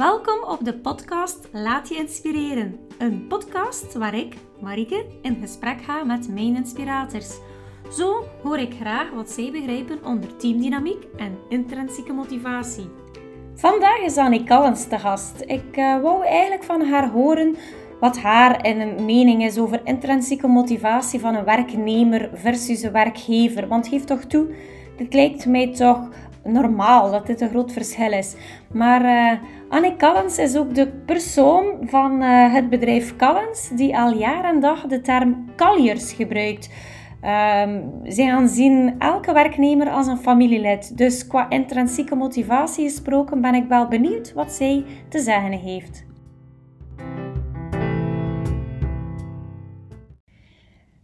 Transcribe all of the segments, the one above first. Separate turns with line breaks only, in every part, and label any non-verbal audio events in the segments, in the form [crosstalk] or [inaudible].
Welkom op de podcast Laat je inspireren. Een podcast waar ik, Marike, in gesprek ga met mijn inspirators. Zo hoor ik graag wat zij begrijpen onder teamdynamiek en intrinsieke motivatie. Vandaag is Annie Callens te gast. Ik uh, wou eigenlijk van haar horen wat haar en mening is over intrinsieke motivatie van een werknemer versus een werkgever. Want geef toch toe, dit lijkt mij toch normaal dat dit een groot verschil is. Maar uh, Annie Callens is ook de persoon van uh, het bedrijf Callens die al jaar en dag de term Colliers gebruikt. Um, zij aanzien elke werknemer als een familielid. Dus qua intrinsieke motivatie gesproken ben ik wel benieuwd wat zij te zeggen heeft.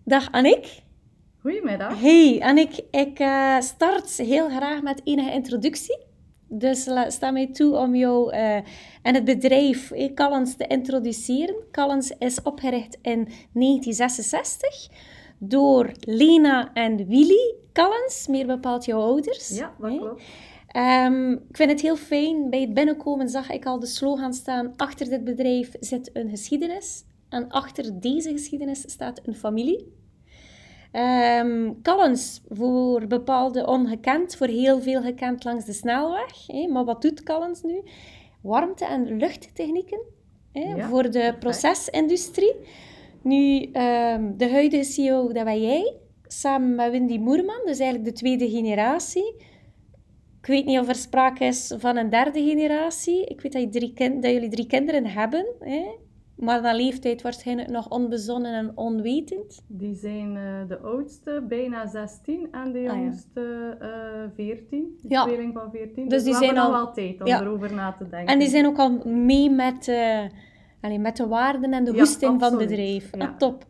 Dag Annick.
Goedemiddag.
Hey Annick, ik uh, start heel graag met enige introductie. Dus sta mij toe om jou uh, en het bedrijf eh, Callens te introduceren. Callens is opgericht in 1966 door Lena en Willy Callens, meer bepaald jouw ouders.
Ja, dat klopt.
Um, ik vind het heel fijn. Bij het binnenkomen zag ik al de slogan staan: Achter dit bedrijf zit een geschiedenis. En achter deze geschiedenis staat een familie. Um, Callens voor bepaalde ongekend, voor heel veel gekend langs de snelweg. Maar wat doet Callens nu? Warmte- en luchttechnieken ja, voor de procesindustrie. Nu, um, de huidige CEO, dat ben jij, samen met Wendy Moerman, dus eigenlijk de tweede generatie. Ik weet niet of er sprake is van een derde generatie. Ik weet dat, je drie dat jullie drie kinderen hebben. Maar naar leeftijd waarschijnlijk nog onbezonnen en onwetend.
Die zijn uh, de oudste bijna 16 en de jongste ah, ja. uh, 14. De ja. tweeling van 14. Dus, dus die we zijn al wel tijd om ja. erover na te denken.
En die zijn ook al mee met, uh, allee, met de waarden en de hoesting van het bedrijf. Ah, top.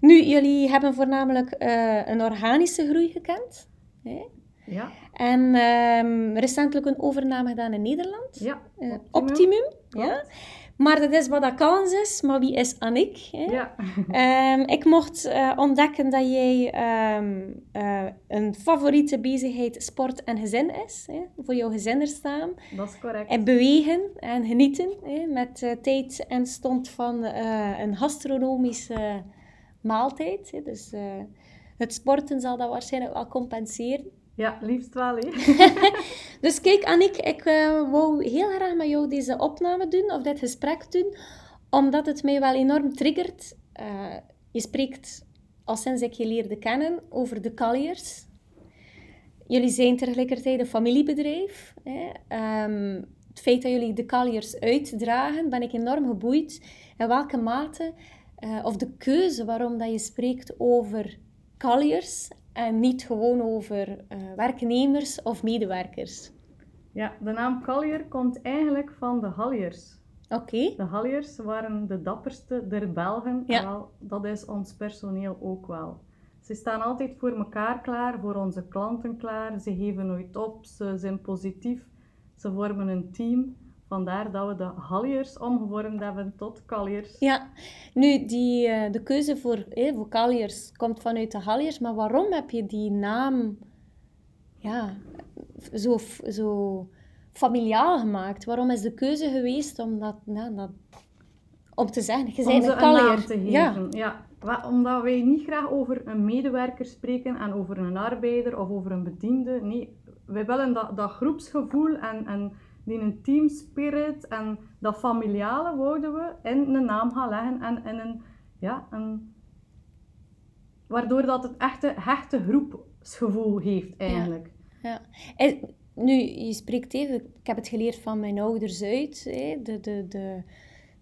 Nu, jullie hebben voornamelijk eh, een organische groei gekend. Hè?
Ja.
En um, recentelijk een overname gedaan in Nederland.
Ja.
Optimum. Optimum ja. Maar dat is wat dat kans is. Maar wie is Annick? Hè?
Ja.
Um, ik mocht uh, ontdekken dat jij um, uh, een favoriete bezigheid sport en gezin is. Hè? Voor jouw gezin er staan.
Dat is correct.
En bewegen en genieten. Hè? Met uh, tijd en stond van een gastronomische maaltijd. Hè? Dus het sporten zal dat waarschijnlijk wel compenseren.
Ja, liefst wel, [laughs]
dus kijk, Annick, ik uh, wou heel graag met jou deze opname doen, of dit gesprek doen, omdat het mij wel enorm triggert. Uh, je spreekt, al sinds ik je leerde kennen, over de Colliers. Jullie zijn tegelijkertijd een familiebedrijf. Hè. Um, het feit dat jullie de Colliers uitdragen, ben ik enorm geboeid. In welke mate, uh, of de keuze waarom dat je spreekt over Colliers en niet gewoon over uh, werknemers of medewerkers.
Ja, de naam Collier komt eigenlijk van de Halliers.
Oké. Okay.
De Halliers waren de dapperste der Belgen. Ja. Wel, dat is ons personeel ook wel. Ze staan altijd voor elkaar klaar, voor onze klanten klaar. Ze geven nooit op, ze zijn positief. Ze vormen een team. Vandaar dat we de Halliers omgevormd hebben tot Kalliers.
Ja, nu die, uh, de keuze voor, eh, voor Kalliers komt vanuit de Halliers, maar waarom heb je die naam ja, zo, zo familiaal gemaakt? Waarom is de keuze geweest om, dat, nou, dat, om te zeggen, je bent een Kallier?
te geven, ja. ja. Omdat wij niet graag over een medewerker spreken en over een arbeider of over een bediende. Nee, wij willen dat, dat groepsgevoel en... en die een team spirit en dat familiale wouden we in een naam gaan leggen en in een, ja, een, waardoor dat het echte hechte groepsgevoel heeft eigenlijk.
Ja. En nu, je spreekt even, ik heb het geleerd van mijn ouders uit, hè, de, de, de,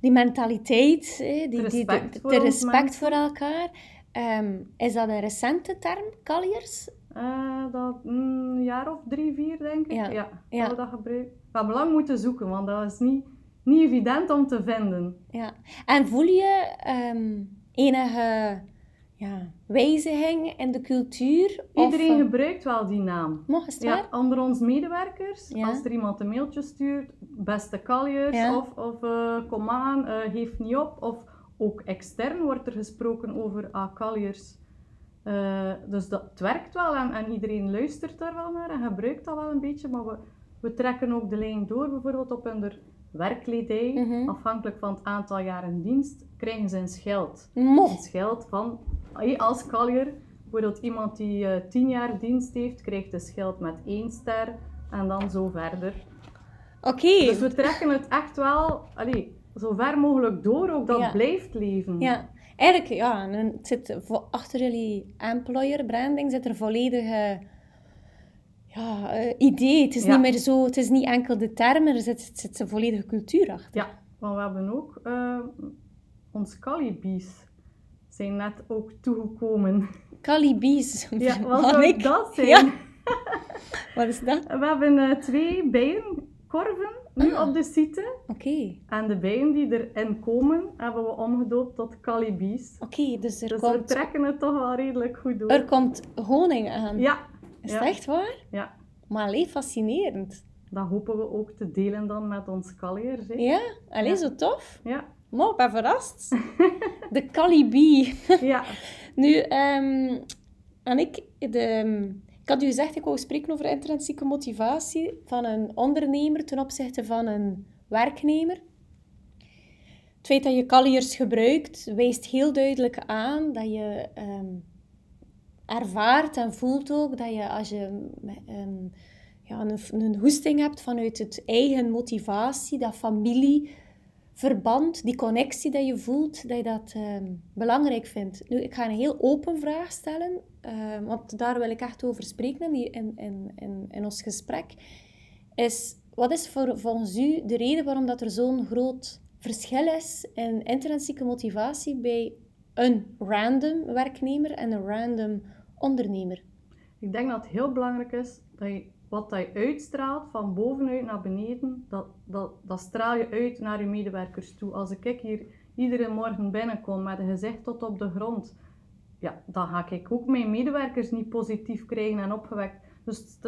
die mentaliteit, hè, die,
respect,
die, de, de respect voor elkaar. Um, is dat een recente term, Colliers?
Uh, dat een mm, jaar of drie, vier, denk ik.
Ja.
ja,
ja.
dat we dat gebruiken. We hebben lang moeten zoeken, want dat is niet, niet evident om te vinden.
Ja. En voel je um, enige ja, wijziging in de cultuur?
Iedereen of, gebruikt wel die naam.
Het
ja, Onder ons medewerkers, ja. als er iemand een mailtje stuurt, beste Colliers, ja. of, of uh, kom aan, uh, geef niet op. Of ook extern wordt er gesproken over ah, uh, dus dat, het werkt wel en, en, iedereen luistert daar wel naar en gebruikt dat wel een beetje, maar we, we trekken ook de lijn door, bijvoorbeeld op hun werkkledij.
Mhm.
Afhankelijk van het aantal jaren dienst krijgen ze een scheld.
Mo.
Een scheld van, als kaljer, bijvoorbeeld iemand die eh 10 jaar dienst heeft, krijgt een scheld met één ster en dan zo verder.
Oké.
Dus we trekken het echt wel allee, zo ver mogelijk door, ook dat
Ja.
blijft leven.
Ja, eigenlijk, ja, het zit achter jullie employer branding zit er volledige ja, eh, idee. Het is
Ja.
niet meer zo, het is niet enkel de termen, er zit, zit een volledige cultuur achter.
Ja, want we hebben ook eh, ons Calibies zijn net ook toegekomen.
Calibies. [laughs]
Ja, wat zou
ik?
dat [laughs] zijn?
Ja. [laughs] Wat is dat?
We hebben eh, twee bijenkorven nu
Ah.
op de site.
Oké.
En de bijen die erin komen, hebben we omgedoopt tot Calibies.
Oké, dus er
Dus we
komt,
trekken het toch wel redelijk goed door.
er komt honing aan.
Ja,
Is het echt waar?
ja,
Maar alleen fascinerend.
dat hopen we ook te delen dan met ons kalliers. hè.
Ja? Alleen zo tof.
Ja,
Maar ik ben verrast. [laughs] De Calibi.
ja. [laughs]
Nu, ehm en ik, de, ehm, ik had u gezegd, ik wou spreken over intrinsieke motivatie van een ondernemer ten opzichte van een werknemer. Het feit dat je Calliers gebruikt, wijst heel duidelijk aan dat je ehm, ervaart en voelt ook dat je als je ehm, ja, een, een hoesting hebt vanuit het eigen motivatie, dat familieverband, die connectie dat je voelt, dat je dat ehm, belangrijk vindt. Nu, ik ga een heel open vraag stellen, ehm, want daar wil ik echt over spreken in, in, in, in ons gesprek. Is, wat is voor, volgens u de reden waarom dat er zo'n groot verschil is in intrinsieke motivatie bij een random werknemer en een random ondernemer?
Ik denk dat het heel belangrijk is dat je wat dat je uitstraalt van bovenuit naar beneden, dat, dat, dat straal je uit naar je medewerkers toe. Als ik hier iedere morgen binnenkom met een gezicht tot op de grond, ja, dan ga ik ook mijn medewerkers niet positief krijgen en opgewekt. Dus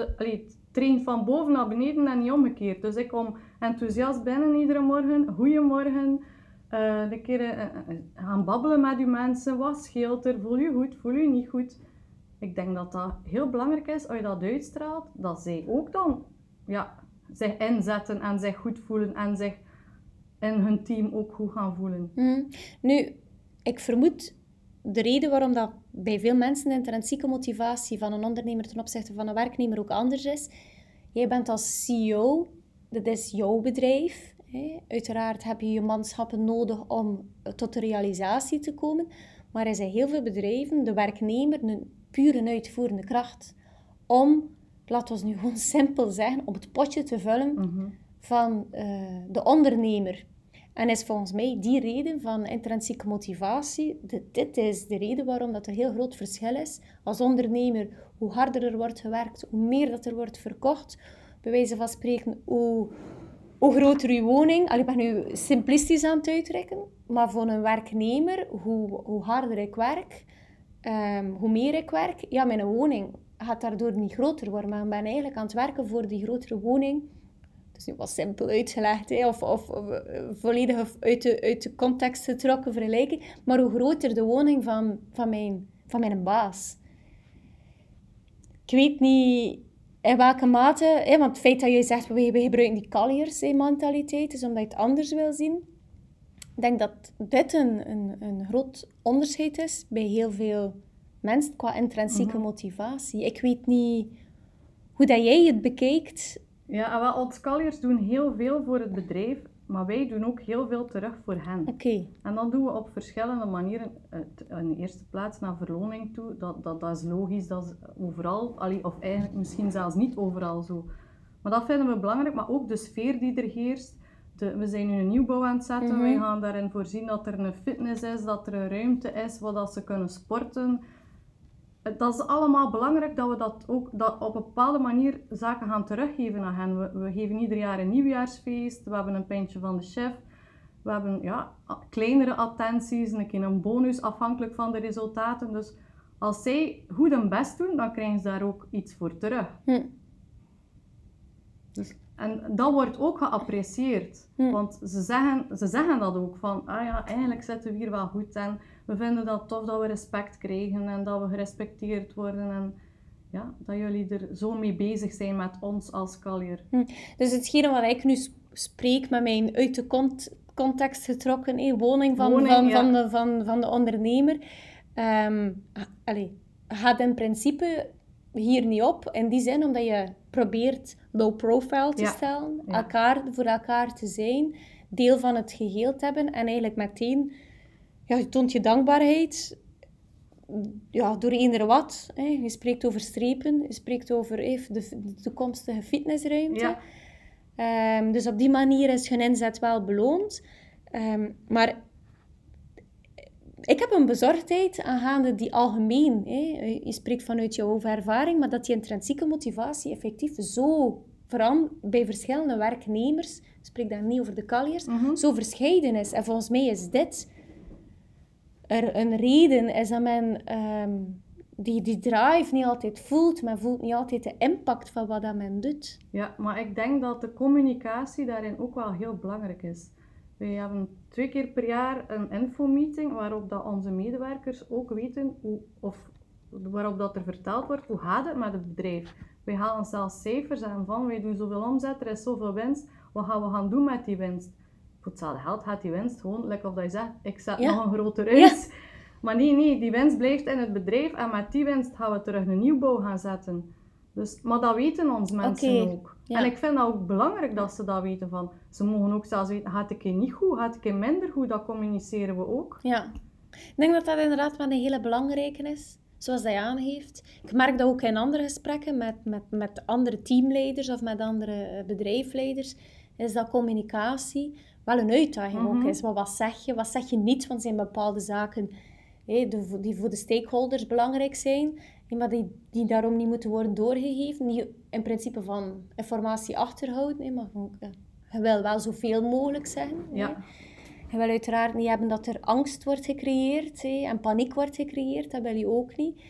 traint van boven naar beneden en niet omgekeerd. Dus ik kom enthousiast binnen iedere morgen. Goedemorgen. eh een keer eh, eh, gaan babbelen met uw mensen. Wat scheelt er? Voel je goed? Voel je niet goed? Ik denk dat dat heel belangrijk is als je dat uitstraalt. Dat zij ook dan ja, zich inzetten en zich goed voelen. En zich in hun team ook goed gaan voelen.
Mhm. Nu, ik vermoed de reden waarom dat bij veel mensen de intrinsieke motivatie van een ondernemer ten opzichte van een werknemer ook anders is. Jij bent als CEO, dat is jouw bedrijf. Hè. Uiteraard heb je je manschappen nodig om tot de realisatie te komen. Maar er zijn heel veel bedrijven, de werknemer, een pure uitvoerende kracht. Om, laten we nu gewoon [laughs] simpel zeggen, om het potje te vullen
Mhm.
van eh, de ondernemer. En is volgens mij die reden van intrinsieke motivatie, de, dit is de reden waarom dat er heel groot verschil is. Als ondernemer, hoe harder er wordt gewerkt, hoe meer dat er wordt verkocht. Bij wijze van spreken, hoe, hoe groter uw woning. Allee, ik ben nu simplistisch aan het uitdrukken. Maar voor een werknemer, hoe, hoe harder ik werk, ehm, hoe meer ik werk, ja, mijn woning gaat daardoor niet groter worden. Maar ik ben eigenlijk aan het werken voor die grotere woning. Dat is nu wat simpel uitgelegd, hè? Of, of, eh, volledig uit de, uit de context getrokken vergelijking. Maar hoe groter de woning van, van, mijn, van mijn baas. Ik weet niet in welke mate, hè, want het feit dat je zegt, we, gebruiken die Colliers hè, mentaliteit, is omdat je het anders wil zien. Ik denk dat dit een, een, een groot onderscheid is bij heel veel mensen qua intrinsieke motivatie. Ik weet niet hoe dat jij het bekijkt.
Ja, en wel, ons kalliers doen heel veel voor het bedrijf. Maar wij doen ook heel veel terug voor hen.
Oké.
En dat doen we op verschillende manieren. Het- In de eerste plaats naar verloning toe. Dat, dat, dat is logisch, dat is overal. Allee, of eigenlijk misschien zelfs niet overal zo. Maar dat vinden we belangrijk. Maar ook de sfeer die er heerst. De, we zijn nu een nieuwbouw aan het zetten.
Mhm.
Wij gaan daarin voorzien dat er een fitness is, dat er een ruimte is waar dat ze kunnen sporten. Dat is allemaal belangrijk dat we dat ook dat op een bepaalde manier zaken gaan teruggeven aan hen. We, we geven ieder jaar een nieuwjaarsfeest. We hebben een pintje van de chef. We hebben ja, kleinere attenties, een keer een bonus afhankelijk van de resultaten. Dus als zij goed hun best doen, dan krijgen ze daar ook iets voor terug.
Hm.
Dus, en dat wordt ook geapprecieerd.
Hm.
Want ze zeggen, ze zeggen dat ook, van ah ja, eigenlijk zitten we hier wel goed en we vinden dat tof dat we respect krijgen en dat we gerespecteerd worden en ja, dat jullie er zo mee bezig zijn met ons als kaljer.
Dus hetgene wat ik nu spreek met mijn uit de cont context getrokken eh, woning, van,
Woning,
van,
ja.
van, de, van, van de ondernemer. Ehm ha- allee, gaat in principe hier niet op. In die zin omdat je probeert low profile te
Ja.
stellen,
Ja.
elkaar, voor elkaar te zijn, deel van het geheel te hebben en eigenlijk meteen ja, je toont je dankbaarheid ja, door eender wat. Hè. Je spreekt over strepen, je spreekt over eh, de, de toekomstige fitnessruimte.
Ja.
Ehm, dus op die manier is hun inzet wel beloond. Ehm, maar ik heb een bezorgdheid aangaande die algemeen. Hè. Je spreekt vanuit jouw ervaring, maar dat die intrinsieke motivatie effectief zo veran bij verschillende werknemers, ik spreek dan niet over de kalliers,
Mhm.
zo verscheiden is. En volgens mij is dit er een reden, is dat men ehm, die, die drive niet altijd voelt, men voelt niet altijd de impact van wat dat men doet.
Ja, maar ik denk dat de communicatie daarin ook wel heel belangrijk is. We hebben twee keer per jaar een infomeeting waarop dat onze medewerkers ook weten hoe, of waarop dat er verteld wordt hoe gaat het met het bedrijf. Wij halen zelfs cijfers aan van wij doen zoveel omzet, er is zoveel winst, wat gaan we gaan doen met die winst? Voor hetzelfde geld gaat die winst gewoon, lekker of dat je zegt, ik zet
Ja.
nog een groter huis. Maar nee, nee, die winst blijft in het bedrijf en met die winst gaan we terug een nieuwbouw gaan zetten. Dus, maar dat weten onze mensen ook.
ja.
En ik vind dat ook belangrijk dat ze dat weten. Van, ze mogen ook zelfs weten, gaat het een niet goed, gaat het een minder goed, dat communiceren we ook.
Ja, ik denk dat dat inderdaad wel een hele belangrijke is, zoals dat je aangeeft. Ik merk dat ook in andere gesprekken met, met, met andere teamleiders of met andere eh, bedrijfsleiders, is dat communicatie wel een uitdaging ook
Mhm.
is. Maar wat zeg je, wat zeg je niet? Want zijn bepaalde zaken de- die voor de stakeholders belangrijk zijn, maar die, die daarom niet moeten worden doorgegeven. Die in principe van informatie achterhouden, hé, maar eh, je wil wel zoveel mogelijk zeggen.
Ja.
Je wil uiteraard niet hebben dat er angst wordt gecreëerd en paniek wordt gecreëerd. Dat wil je ook niet.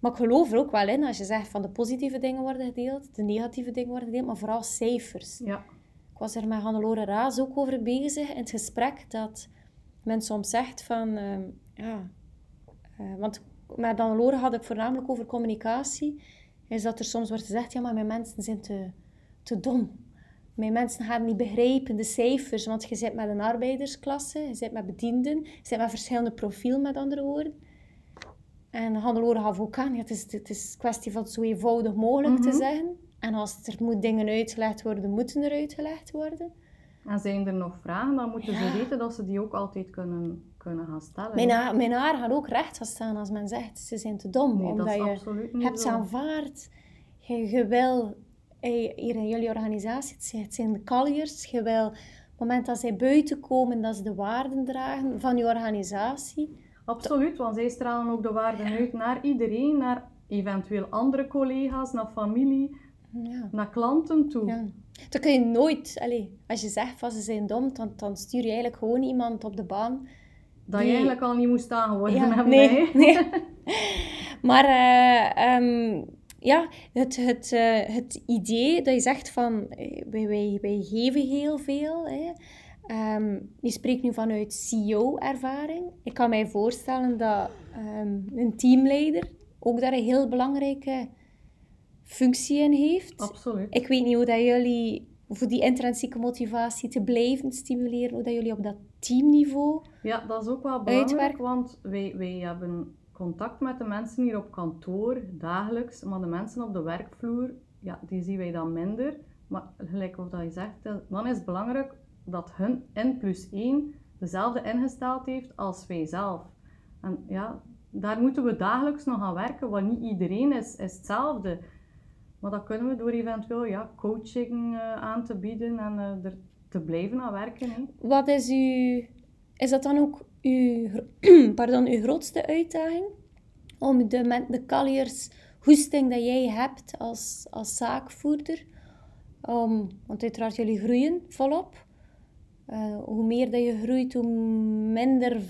Maar ik geloof er ook wel in als je zegt van de positieve dingen worden gedeeld, de negatieve dingen worden gedeeld, maar vooral cijfers.
Ja,
Ik was er met Hannelore Raas ook over bezig in het gesprek dat men soms zegt van ehm, ja, eh, want met Hannelore had ik voornamelijk over communicatie, is dat er soms wordt gezegd ja, maar mijn mensen zijn te, te dom. Mijn mensen gaan niet begrijpen de cijfers, want je zit met een arbeidersklasse, je zit met bedienden, je zit met verschillende profielen, met andere woorden. En Hannelore gaf ook aan, ja, het, is, het is een kwestie van het zo eenvoudig mogelijk te
Mhm.
zeggen. En als er moet dingen uitgelegd worden, moeten er uitgelegd worden.
en zijn er nog vragen, dan moeten
Ja.
ze weten dat ze die ook altijd kunnen, kunnen gaan stellen.
Mijn, ha- mijn haar gaat ook recht gaan staan als men zegt, ze zijn te dom.
nee, dat
omdat
is
je
absoluut niet
hebt ze
zo.
aanvaard. Je, je wil, hier in jullie organisatie, het zijn- de colliers, je wil, op het moment dat zij buiten komen, dat ze de waarden dragen van je organisatie.
Absoluut, want zij stralen ook de waarden uit naar iedereen, naar eventueel andere collega's, naar familie,
Ja.
naar klanten toe.
Ja. Dan kun je nooit, allee, als je zegt van ze zijn dom, dan, dan stuur je eigenlijk gewoon iemand op de baan.
Dat
Die-
je eigenlijk al niet moest aangehouden
Ja,
hebben.
nee, nee. [laughs] Maar eh, ehm, ja, het, het, eh, het idee dat je zegt van eh, wij, wij, wij geven heel veel. Hè. Ehm, je spreekt nu vanuit CEO-ervaring. Ik kan mij voorstellen dat ehm, een teamleider ook daar een heel belangrijke functie in heeft.
Absoluut.
Ik weet niet hoe dat jullie voor die intrinsieke motivatie te blijven stimuleren, hoe dat jullie op dat teamniveau
Ja, dat is ook wel belangrijk,
Uitwerken.
want wij, wij hebben contact met de mensen hier op kantoor, dagelijks, maar de mensen op de werkvloer, ja, die zien wij dan minder. Maar gelijk wat dat je zegt, dan is het belangrijk dat hun N plus 1 dezelfde ingesteld heeft als wij zelf. En ja, daar moeten we dagelijks nog aan werken, want niet iedereen is, is hetzelfde. Maar dat kunnen we door eventueel ja, coaching eh, aan te bieden en eh, er te blijven aan werken. Hè.
Wat is uw... Is dat dan ook uw, [clears throat] pardon, uw grootste uitdaging? Om de, met de kalliers goesting dat jij hebt als, als zaakvoerder, om, want uiteraard jullie groeien volop. Eh, hoe meer dat je groeit, hoe minder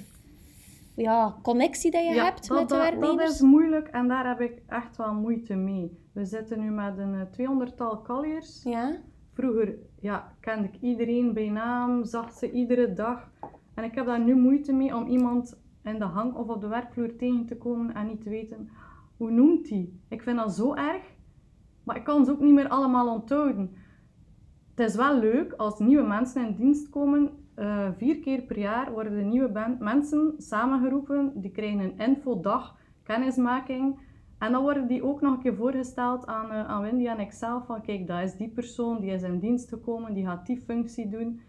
ja, connectie dat je hebt
dat,
met de werknemers.
Dat is moeilijk en daar heb ik echt wel moeite mee. We zitten nu met een eh, 200-tal colliers.
Ja?
Vroeger ja, kende ik iedereen bij naam, zag ze iedere dag. En ik heb daar nu moeite mee om iemand in de hang of op de werkvloer tegen te komen en niet te weten hoe noemt hij. Ik vind dat zo erg, maar ik kan ze ook niet meer allemaal onthouden. het is wel leuk als nieuwe mensen in dienst komen. eh, vier keer per jaar worden de nieuwe mensen samengeroepen. Die krijgen een infodag, kennismaking. En dan worden die ook nog een keer voorgesteld aan, eh, aan Wendy en ikzelf. Van kijk, dat is die persoon, die is in dienst gekomen, die gaat die functie doen.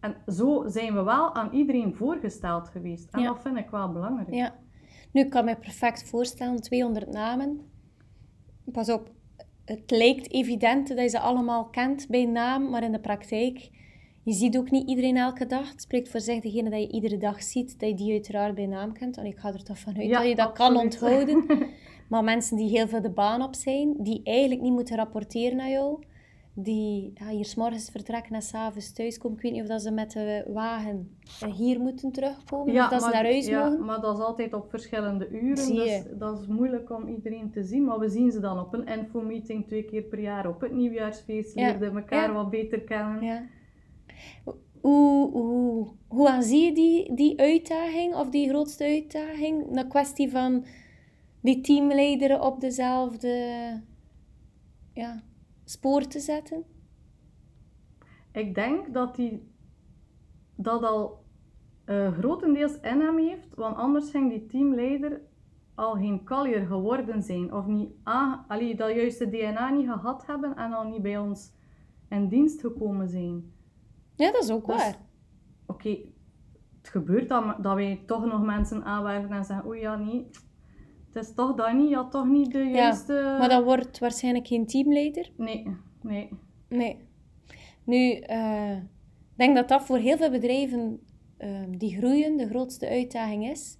En zo zijn we wel aan iedereen voorgesteld geweest. En
Ja.
dat vind ik wel belangrijk.
Ja. Nu, ik kan me perfect voorstellen, 200 namen. Pas op, het lijkt evident dat je ze allemaal kent bij naam, maar in de praktijk, je ziet ook niet iedereen elke dag. Het spreekt voor zich, degene dat je iedere dag ziet, dat je die uiteraard bij naam kent. En ik ga er toch vanuit
Ja,
dat je dat kan onthouden. [laughs] Maar mensen die heel veel de baan op zijn, die eigenlijk niet moeten rapporteren naar jou, die ja, hier s'morgens vertrekken en s'avonds thuiskomen. Ik weet niet of dat ze met de wagen eh, hier moeten terugkomen, of dat ze naar huis
ja,
mogen.
maar dat is altijd op verschillende uren. Dus dat is moeilijk om iedereen te zien. Maar we zien ze dan op een infomeeting twee keer per jaar. Op het nieuwjaarsfeest
Ja.
leerden elkaar wat beter kennen.
Hoe, hoe, hoe aan zie je die, die uitdaging, of die grootste uitdaging? Een kwestie van die teamleider op dezelfde ja, spoor te zetten?
Ik denk dat hij dat al eh, grotendeels in hem heeft. Want anders ging die teamleider al geen kallier geworden zijn. Of niet aange- allee, dat juiste DNA niet gehad hebben en al niet bij ons in dienst gekomen zijn.
Ja, dat is ook
is-
waar.
oké, het gebeurt dat, dat wij toch nog mensen aanwerven en zeggen, oei ja, nee, het is toch dat niet, had toch niet de juiste...
Maar dat wordt waarschijnlijk geen teamleider.
Nee, nee.
Nee. Nu, eh, ik denk dat dat voor heel veel bedrijven ehm, die groeien de grootste uitdaging is.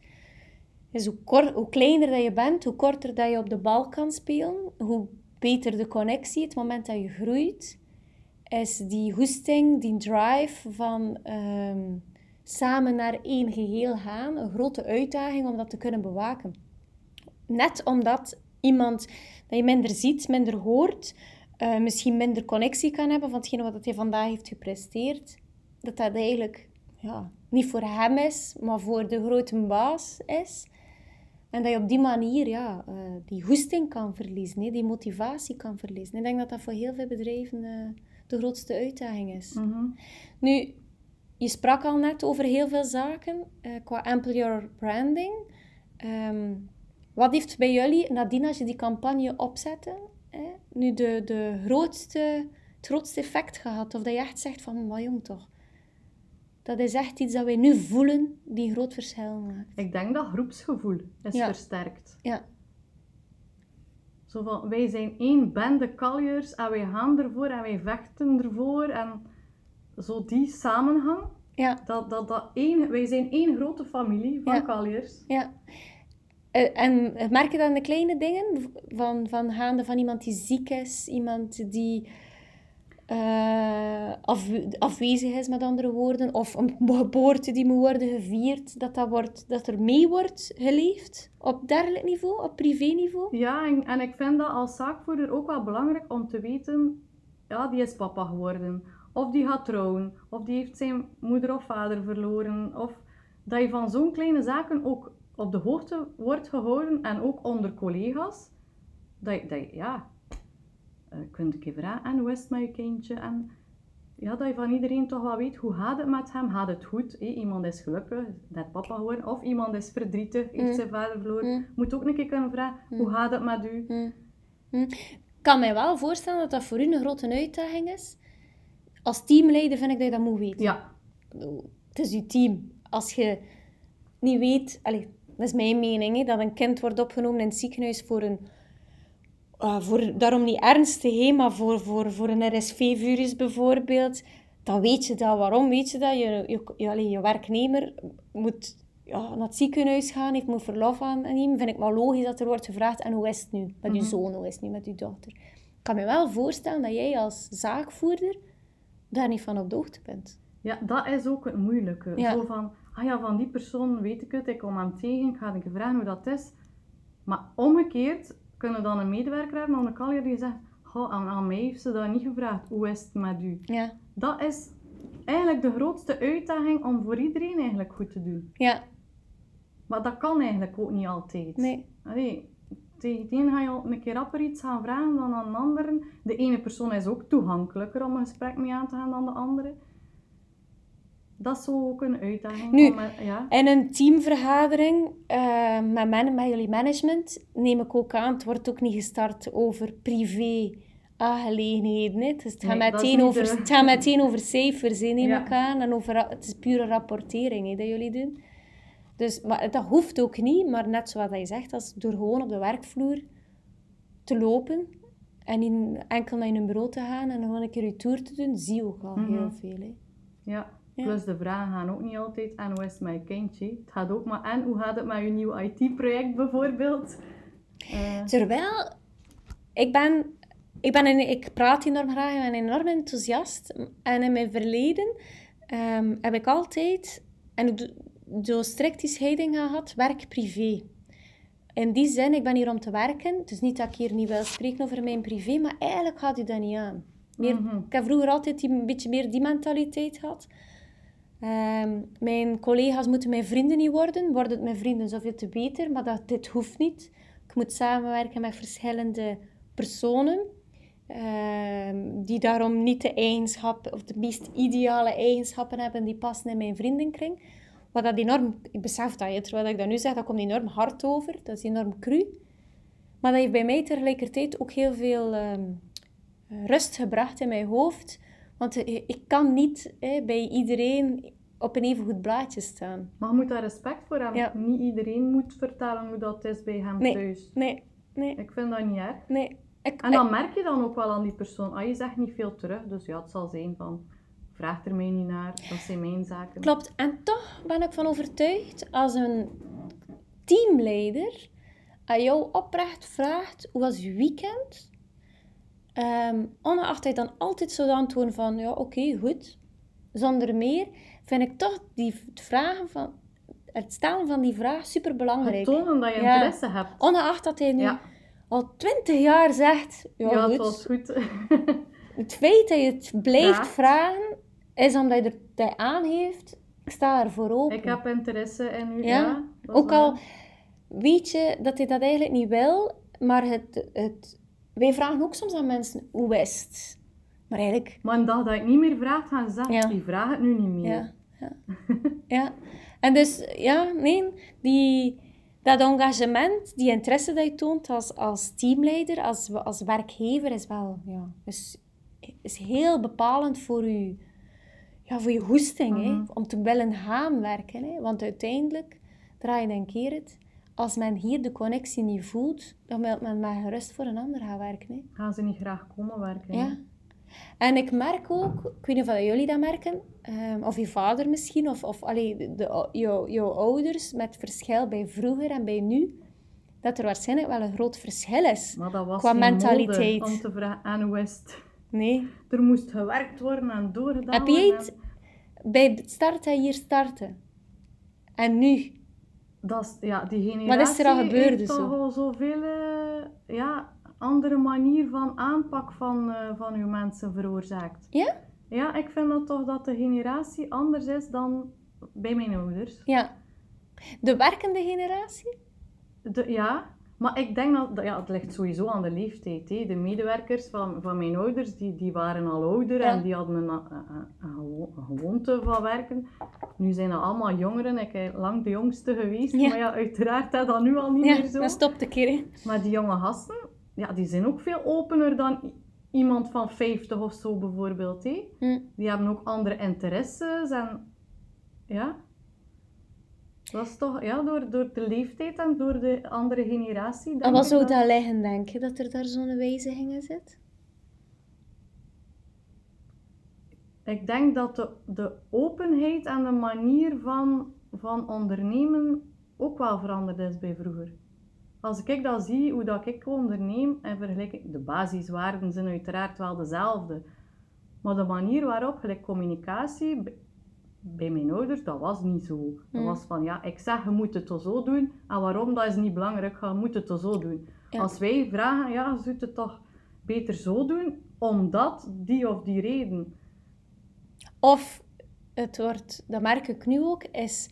Is hoe, hoe kleiner dat je bent, hoe korter dat je op de bal kan spelen, hoe beter de connectie. Het moment dat je groeit, is die hoesting, die drive van ehm, samen naar één geheel gaan een grote uitdaging om dat te kunnen bewaken. Net omdat iemand dat je minder ziet, minder hoort, eh, misschien minder connectie kan hebben van hetgene wat hij vandaag heeft gepresteerd, dat dat eigenlijk ja, niet voor hem is, maar voor de grote baas is. En dat je op die manier ja, eh, die hoesting kan verliezen, die motivatie kan verliezen. Ik denk dat dat voor heel veel bedrijven eh, de grootste uitdaging is.
Mhm.
Nu, je sprak al net over heel veel zaken eh, qua employer branding. Ehm, wat heeft bij jullie, nadien als je die campagne opzette, hè, nu de, de grootste, het grootste effect gehad? Of dat je echt zegt van, maar jong toch, dat is echt iets dat wij nu voelen die groot verschil maakt.
Ik denk dat groepsgevoel is
Ja.
versterkt.
Ja,
Zo van, wij zijn één bende kaljers en wij gaan ervoor en wij vechten ervoor. En zo die samenhang,
ja,
dat, dat, dat één, wij zijn één grote familie van
Ja.
kaljers.
ja. Eh, En merk je dat in de kleine dingen? Van, van gaande van iemand die ziek is, iemand die eh, af, afwezig is, met andere woorden, of een geboorte die moet worden gevierd, dat, dat, wordt, dat er mee wordt geleefd op dergelijk niveau, op privéniveau?
Ja, en, en ik vind dat als zaakvoerder ook wel belangrijk om te weten, ja, die is papa geworden. Of die gaat trouwen. Of die heeft zijn moeder of vader verloren. Of dat je van zo'n kleine zaken ook op de hoogte wordt gehouden en ook onder collega's. Dat dat ja, eh, een keer vragen, en hoe is het met je kindje? En ja, dat je van iedereen toch wel weet, hoe gaat het met hem? Gaat het goed? Hé, iemand is gelukkig, net papa geworden. Of iemand is verdrietig, heeft
Mm.
zijn vader verloren.
Mm.
Moet ook een keer kunnen vragen, hoe gaat het met u?
Ik kan mij wel voorstellen dat dat voor u een grote uitdaging is. Als teamleider vind ik dat je dat moet weten.
Ja,
Het is je team. Als je niet weet, allez, dat is mijn mening, hè, dat een kind wordt opgenomen in het ziekenhuis voor een, ah, voor, daarom niet ernstig, hè, maar voor, voor, voor een RSV-virus bijvoorbeeld, dan weet je dat. Waarom weet je dat? Je, je, je, je werknemer moet ja, naar het ziekenhuis gaan, heeft moet verlof aannemen. Vind ik maar logisch dat er wordt gevraagd, en hoe is het nu met je
Mhm.
zoon, hoe is het nu met je dochter? Ik kan me wel voorstellen dat jij als zaakvoerder daar niet van op de hoogte bent.
ja, dat is ook het moeilijke.
Ja.
Zo van, ah ja, van die persoon weet ik het, ik kom hem tegen, ik ga keer vragen hoe dat is. Maar omgekeerd kunnen dan een medewerker hebben of een kaljer die zegt, aan, aan mij heeft ze dat niet gevraagd, hoe is het met u?
Ja,
Dat is eigenlijk de grootste uitdaging om voor iedereen eigenlijk goed te doen.
ja,
Maar dat kan eigenlijk ook niet altijd.
nee.
Allee, tegen het een ga je al een keer rapper iets gaan vragen dan aan de andere. De ene persoon is ook toegankelijker om een gesprek mee aan te gaan dan de andere. Dat is ook een uitdaging.
Nu,
om, eh, ja.
In een teamvergadering eh, met, man, met jullie management neem ik ook aan, het wordt ook niet gestart over privé aangelegenheden. hè. Dus het, gaat
Nee,
meteen over,
de-
het gaat meteen over cijfers, hè, neem
Ja.
ik aan. En over, het is pure rapportering hè, dat jullie doen. Dus, maar dat hoeft ook niet, maar net zoals je zegt, als door gewoon op de werkvloer te lopen en in, enkel naar je bureau te gaan en gewoon een keer je tour te doen, zie je ook al heel
Mhm.
veel. Hè.
Ja.
Ja.
Plus de vragen gaan ook niet altijd en hoe is je kindje? Het gaat ook maar en hoe gaat het met je nieuw IT-project bijvoorbeeld? Eh,
Terwijl, ik ben, ik, ben een, ik praat enorm graag, ik ben enorm enthousiast. En in mijn verleden ehm, heb ik altijd, en ik zo strikt die scheiding gehad, werk-privé. In die zin, ik ben hier om te werken. Dus niet dat ik hier niet wil spreken over mijn privé, maar eigenlijk gaat u dat niet aan. Meer,
Mhm.
Ik heb vroeger altijd die, een beetje meer die mentaliteit gehad. Ehm, mijn collega's moeten mijn vrienden niet worden. Worden het mijn vrienden zoveel te beter, maar dat, dit hoeft niet. Ik moet samenwerken met verschillende personen. ehm, die daarom niet de eigenschap of de meest ideale eigenschappen hebben die passen in mijn vriendenkring. Wat dat enorm, ik besef dat je, terwijl ik dat nu zeg, dat komt enorm hard over. Dat is enorm cru. Maar dat heeft bij mij tegelijkertijd ook heel veel ehm, rust gebracht in mijn hoofd. Want eh, ik kan niet hè, bij iedereen op een even goed blaadje staan.
maar je moet daar respect voor hebben.
Ja.
Niet iedereen moet vertellen hoe dat is bij hem
Nee.
thuis.
Nee, nee,
Ik vind dat niet erg.
nee. Ik,
En dan merk je dan ook wel aan die persoon. Ah, je zegt niet veel terug, dus ja, het zal zijn van... Vraag er mij niet naar, dat zijn mijn zaken.
Klopt. En toch ben ik van overtuigd, als een teamleider aan jou oprecht vraagt, hoe was je weekend? Ehm ongeacht hij dan altijd zou antwoorden van, ja, oké, goed. Zonder meer, vind ik toch die vragen van, het stellen van die vraag super
Het
belangrijk.
tonen dat je
Ja.
interesse hebt.
Ongeacht dat hij nu
Ja,
al twintig jaar zegt, ja,
ja,
goed.
het was goed. [laughs]
Het feit dat je het blijft vragen, is omdat je er dat je aangeeft, ik sta ervoor open.
ik heb interesse in u.
Ja, Ook al weet je dat hij dat eigenlijk niet wil, maar het, het, wij vragen ook soms aan mensen, hoe is het? Maar eigenlijk,
Maar een dag dat ik niet meer vraag, gaan ze zeggen,
Ja.
die vraag het nu niet meer.
ja. Ja. ja. En dus, ja, nee, die, dat engagement, die interesse dat je toont als, als teamleider, als, als werkgever, is wel, ja, is, is heel bepalend voor je, ja, voor je hoesting, hè,
Mhm.
om te willen gaan werken. Hè. Want uiteindelijk, draai je een keer het, als men hier de connectie niet voelt, dan wil men maar gerust voor een ander gaan werken. Hè.
Gaan ze niet graag komen werken.
Ja. En ik merk ook, ik weet niet of jullie dat merken, ehm, of je vader misschien, of, of allee, de, de- jouw, jouw ouders, met verschil bij vroeger en bij nu, dat er waarschijnlijk wel een groot verschil is.
Maar dat was
Qua mentaliteit.
mode om te vragen, het?
Nee.
Er moest gewerkt worden en doorgedaan
Heb je het bij het starten hier starten? En nu?
Dat is, ja, die generatie
Wat is er al gebeurd
heeft
dus
toch
zo?
al zoveel eh, ja, andere manier van aanpak van, eh, van uw mensen veroorzaakt.
Ja?
Ja, ik vind dat toch dat de generatie anders is dan bij mijn ouders.
Ja. De werkende generatie?
De, ja, maar ik denk dat, dat- ja, het ligt sowieso aan de leeftijd. De medewerkers van, van mijn ouders, die, die waren al ouder
Ja.
en die hadden een, een, een, een gewo- een gewoonte van werken. Nu zijn dat allemaal jongeren. Ik ben lang de jongste geweest,
Ja.
maar ja, uiteraard is dat nu al niet
Ja,
meer zo.
dat stopt een keer.
Maar die jonge gasten, ja, die zijn ook veel opener dan iemand van 50 of zo bijvoorbeeld. Hè.
Hm.
Die hebben ook andere interesses en ja. Dat is toch ja, door, door de leeftijd en door de andere generatie.
En wat zou
dat-
liggen, denk je, dat er daar zo'n wijziging in zit?
Ik denk dat de, de openheid en de manier van, van ondernemen ook wel veranderd is bij vroeger. Als ik dat zie, hoe dat ik onderneem, en vergelijk de basiswaarden zijn uiteraard wel dezelfde. Maar de manier waarop, gelijk communicatie, bij mijn ouders, dat was niet zo. Dat
Hmm.
was van, ja, ik zeg, je moet het zo doen. En waarom, dat is niet belangrijk, je moet het zo doen.
Ja.
Als wij vragen, ja, je moet het toch beter zo doen, omdat die of die reden.
Of het wordt, dat merk ik nu ook, is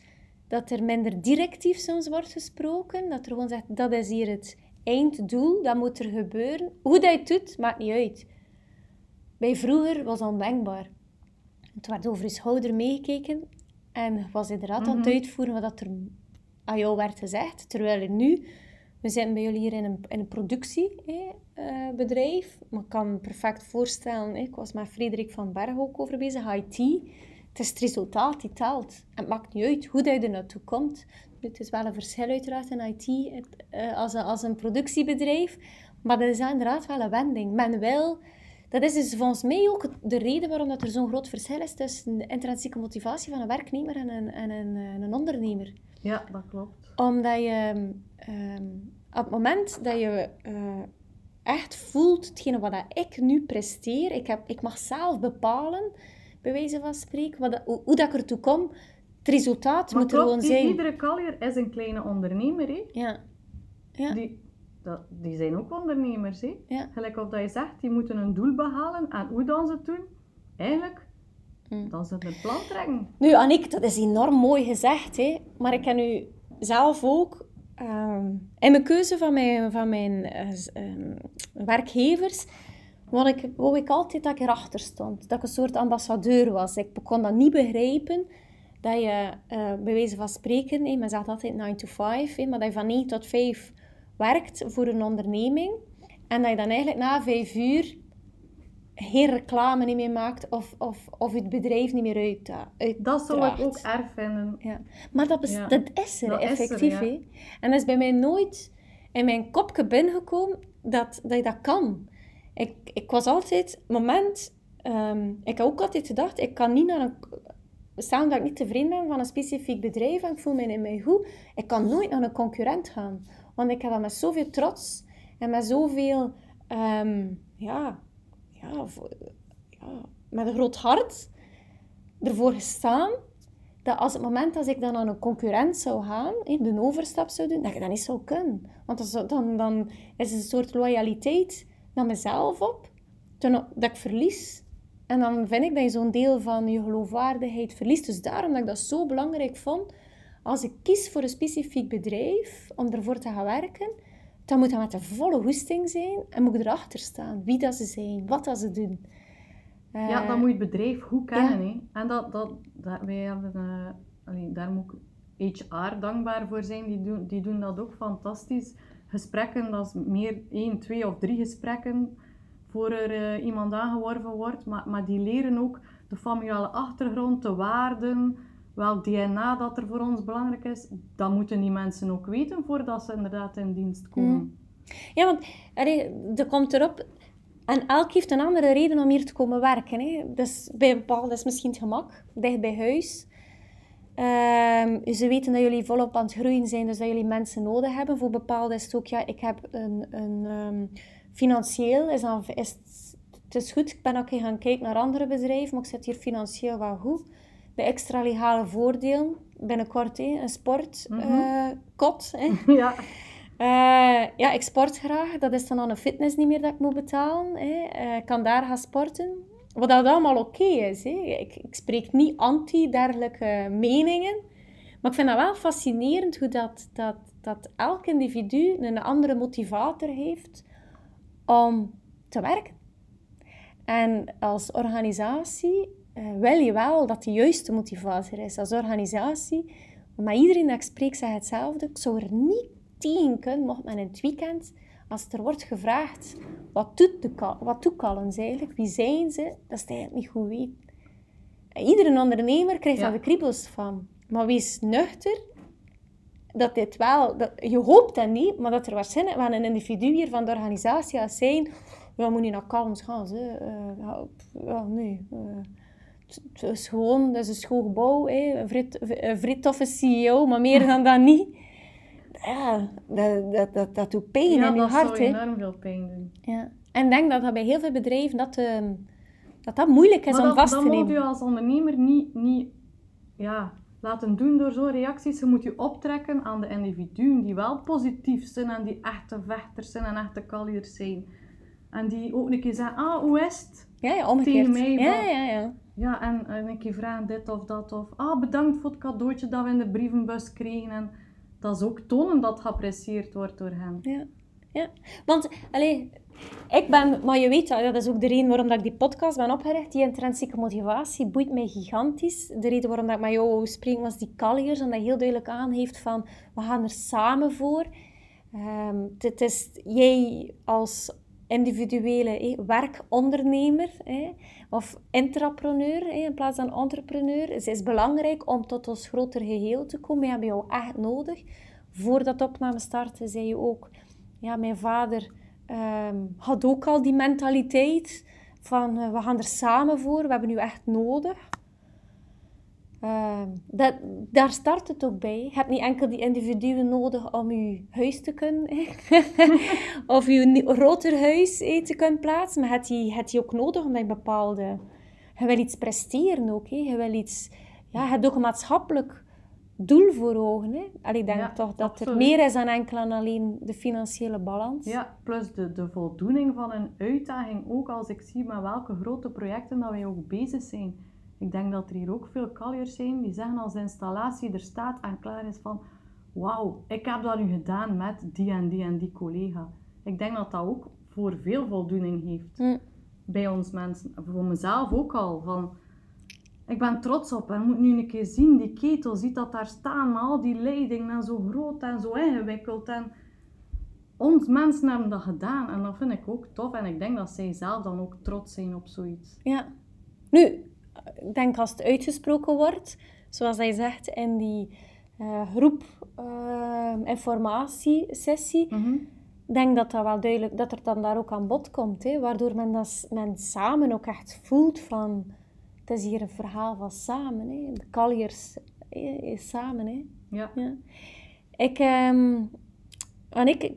dat er minder directief soms wordt gesproken. Dat er gewoon zegt, dat is hier het einddoel, dat moet er gebeuren. Hoe dat je het doet, maakt niet uit. Bij vroeger was ondenkbaar. Het werd over je schouder meegekeken en was inderdaad aan het
Mhm.
uitvoeren wat er aan jou werd gezegd. Terwijl er nu, we zitten bij jullie hier in een, in een productiebedrijf, maar ik kan me perfect voorstellen, ik was met Frederik van Berg ook over bezig, IT. Het is het resultaat die telt. En het maakt niet uit hoe dat je er naartoe komt. Het is wel een verschil uiteraard in IT het, eh, als, een, als een productiebedrijf, maar dat is inderdaad wel een wending. Men wil... Dat is dus volgens mij ook de reden waarom dat er zo'n groot verschil is tussen de intrinsieke motivatie van een werknemer en een, en een, eh, een ondernemer.
Ja, dat klopt.
Omdat je ehm, op het moment dat je eh, echt voelt, hetgene wat ik nu presteer, ik, heb, ik mag zelf bepalen, bij wijze van spreken, wat hoe, hoe dat ik ertoe kom. Het resultaat
Maar
moet er gewoon zijn.
iedere kaljer is een kleine ondernemer. Hè?
Ja. Ja.
Die, dat, die zijn ook ondernemers. Hè?
Ja.
Gelijk of dat je zegt, die moeten een doel behalen. En hoe dan ze het doen? Eigenlijk,
Hm.
dan ze het plan trekken.
Nu, Annick, dat is enorm mooi gezegd, hè? maar ik heb nu zelf ook ehm, in mijn keuze van mijn, van mijn eh, ehm, werkgevers, wou ik, wou ik altijd dat ik erachter stond. Dat ik een soort ambassadeur was. Ik kon dat niet begrijpen dat je, eh, bij wijze van spreken, hè, men zegt altijd 9 to 5, hè, maar dat je van 9 tot 5 werkt voor een onderneming en dat je dan eigenlijk na 5 uur geen reclame niet meer maakt of, of, of het bedrijf niet meer uit, uit
Dat zou ik ook erg vinden.
Ja. Maar dat,
Ja.
dat is er,
Dat is er,
effectief.
ja.
En dat is bij mij nooit in mijn kopje binnengekomen dat, dat je dat kan. Ik, ik was altijd, moment, ehm, ik heb ook altijd gedacht, ik kan niet naar een, stel dat ik niet tevreden ben van een specifiek bedrijf en ik voel me in mij goed, ik kan nooit naar een concurrent gaan. Want ik heb dat met zoveel trots en met zoveel, ehm, ja, ja, ja, met een groot hart ervoor gestaan dat als het moment dat ik dan aan een concurrent zou gaan, de overstap zou doen, dat ik dat niet zou kunnen. Want is- dan, dan is het een soort loyaliteit naar mezelf op, dat ik verlies. En dan vind ik dat je zo'n deel van je geloofwaardigheid verliest. Dus daarom dat ik dat zo belangrijk vond, als ik kies voor een specifiek bedrijf om ervoor te gaan werken, dan moet dat met de volle hoesting zijn en moet ik erachter staan. Wie dat ze zijn, wat dat ze doen.
Ja,
Eh,
dan moet je het bedrijf goed kennen. Hè? En dat, dat, dat, wij hebben, allee, daar moet ik HR dankbaar voor zijn. Die doen, die doen dat ook fantastisch. Gesprekken, dat is meer één, twee of drie gesprekken voor er eh, iemand aangeworven wordt. Maar, maar die leren ook de familiale achtergrond, de waarden, welk DNA dat er voor ons belangrijk is. Dat moeten die mensen ook weten voordat ze inderdaad in dienst komen.
Ja, want er komt erop... En elk heeft een andere reden om hier te komen werken. Hè. Dus bij bepaalde is misschien het gemak, dicht bij huis. Ehm, ze weten dat jullie volop aan het groeien zijn, dus dat jullie mensen nodig hebben. Voor bepaalde is het ook, ja, ik heb een... een ehm, financieel is, dan, is het, het is goed, ik ben ook gaan kijken naar andere bedrijven, maar ik zit hier financieel wel goed. De extra legale voordelen, binnenkort een sportkot.
Mhm. [laughs] Ja,
Eh, ja, ik sport graag. Dat is dan aan een fitness niet meer dat ik moet betalen. Hè. Eh, ik kan daar gaan sporten. Wat dat allemaal oké is. Hè. Ik, ik spreek niet anti dergelijke meningen. Maar ik vind dat wel fascinerend hoe dat, dat, dat elk individu een andere motivator heeft om te werken. En als organisatie eh, wil je wel dat de juiste motivator is. Als organisatie, maar iedereen dat ik spreek zegt hetzelfde. Ik zou er niet tegen kunnen, mocht men in het weekend, als er wordt gevraagd, wat doet, de, wat doet Callens eigenlijk? Wie zijn ze? Dat is eigenlijk niet goed weten. En Iedere ondernemer krijgt
Ja.
daar de kriebels van. Maar wees nuchter dat dit wel... Dat, je hoopt dat niet, maar dat er waarschijnlijk wel een individu hier van de organisatie gaat zijn... Ja, moet niet naar Callens gaan, ze. Eh, ja, nee. eh, is gewoon... Het is een schoon gebouw, hè. Een toffe CEO, maar meer dan dat niet. Ja, dat, dat, dat, dat doet pijn
ja
in je
dat
hart,
zou
hè.
enorm veel pijn doen.
Ja. En ik denk dat dat bij heel veel bedrijven dat, ehm, dat, dat moeilijk is
Maar
om
dat,
vast
dat
te
moet
nemen.
je als ondernemer niet, niet ja, laten doen door zo'n reacties. Je moet je optrekken aan de individuen die wel positief zijn en die echte vechters zijn en echte kalliers zijn. En die ook een keer zeggen, ah, hoe is het?
Ja, ja, omgekeerd.
Tegen mij
ja, ja, ja.
Ja, en, en keer vragen dit of dat. Of, ah, bedankt voor het cadeautje dat we in de brievenbus kregen. En dat is ook tonen dat geapprecieerd wordt door hen.
ja. ja. Want, allee, ik ben, maar je weet, dat is ook de reden waarom dat ik die podcast ben opgericht. Die intrinsieke motivatie boeit mij gigantisch. De reden waarom dat ik met jou wou spreken was die Colliers. En dat heel duidelijk aangeeft van, we gaan er samen voor. Um, het is jij als individuele werkondernemer of intrapreneur in plaats van entrepreneur. Het is belangrijk om tot ons groter geheel te komen. We hebben jou echt nodig. Voordat opname startte, zei je ook... Ja, mijn vader um, had ook al die mentaliteit van... Uh, we gaan er samen voor, we hebben u echt nodig. Uh, dat, daar start het ook bij. Je hebt niet enkel die individuen nodig om je huis te kunnen, [laughs] of je groter huis eh, te kunnen plaatsen, maar het je, het je ook nodig omdat je bepaalde... Je wil iets presteren ook, hè. je wil iets... Ja, je hebt ook een maatschappelijk doel voor ogen. Hè. Ik denk toch dat er meer is dan enkel en alleen de financiële balans.
Ja, plus de, de voldoening van een uitdaging ook als ik zie met welke grote projecten dat wij ook bezig zijn ik denk dat er hier ook veel kaljers zijn die zeggen als de installatie er staat en klaar is van wauw, ik heb dat nu gedaan met die en die en die collega. Ik denk dat dat ook voor veel voldoening heeft bij ons mensen. Voor mezelf ook al. Van, ik ben trots op en moet nu een keer zien, die ketel, ziet dat daar staan met al die leidingen en zo groot en zo ingewikkeld. En ons mensen hebben dat gedaan en dat vind ik ook tof. En ik denk dat zij zelf dan ook trots zijn op zoiets.
Ja. Nu, ik denk als het uitgesproken wordt, zoals hij zegt in die uh, groep uh, informatiesessie, mm denk dat dat wel duidelijk, dat er dan daar ook aan bod komt, hè, waardoor men, dat, men samen ook echt voelt van, het is hier een verhaal van samen, hè, de kaljers is samen. Hè.
Ja. ja.
Ik, um, en ik,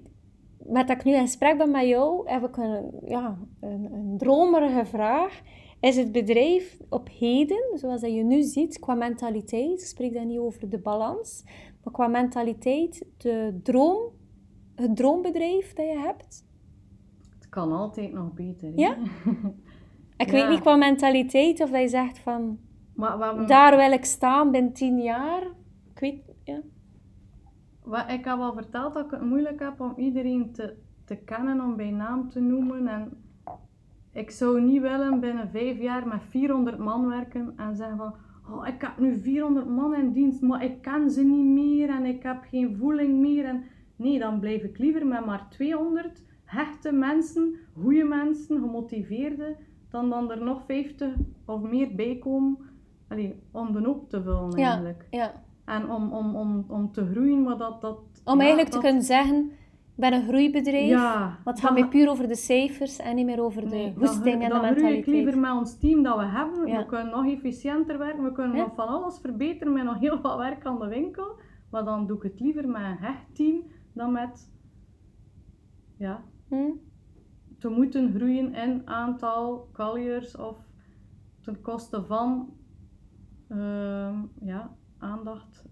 met dat ik nu in gesprek ben met jou, heb ik een, ja, een, een dromerige vraag is het bedrijf op heden, zoals dat je nu ziet, qua mentaliteit, ik spreek dan niet over de balans, maar qua mentaliteit, de droom, het droombedrijf dat je hebt?
Het kan altijd nog beter.
Ja? [laughs] ik weet niet qua mentaliteit of dat je zegt van, maar, daar wil ik staan binnen tien jaar. Ik weet, ja.
Wat, ik heb al verteld dat ik het moeilijk heb om iedereen te, te kennen, om bij naam te noemen en ik zou niet willen binnen vijf jaar met 400 man werken en zeggen van oh, ik heb nu 400 man in dienst, maar ik ken ze niet meer en ik heb geen voeling meer. En nee, dan blijf ik liever met maar 200 hechte mensen, goede mensen, gemotiveerde, dan dan er nog 50 of meer bij komen allee, om de hoop te vullen eigenlijk.
Ja, ja.
En om, om, om, om te groeien, maar dat... dat
om eigenlijk te kunnen zeggen ben een groeibedrijf. Ja, het gaat meer puur over de cijfers en niet meer over de nee, hoesting en de mentaliteit. Dan
ik liever met ons team dat we hebben. We kunnen nog efficiënter werken. We kunnen nog van alles verbeteren met nog heel wat werk aan de winkel. Maar dan doe ik het liever met een hecht team dan met... Ja. Hm? Te moeten groeien in aantal colliers of ten koste van uh, ja, aandacht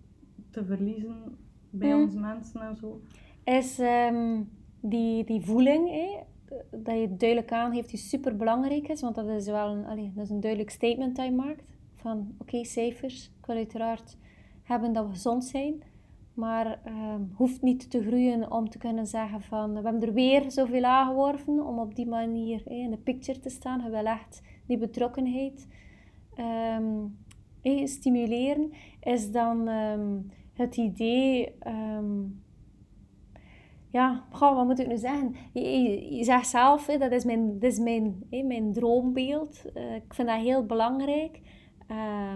te verliezen bij hm? onze mensen en zo
is um, die, die voeling, dat je duidelijk aangeeft, die super belangrijk is. Want dat is wel een, dat is een duidelijk statement dat je maakt. Van oké, cijfers. Ik wil uiteraard hebben dat we gezond zijn. Maar um, hoeft niet te groeien om te kunnen zeggen van we hebben er weer zoveel aangeworven om op die manier in de picture te staan. Je wil echt die betrokkenheid um, stimuleren. Is dan het idee ja, goh, wat moet ik nu zeggen? Je, je, zegt zelf, hè, dat is mijn, dat is mijn, hè, mijn droombeeld. Uh, ik vind dat heel belangrijk. Uh,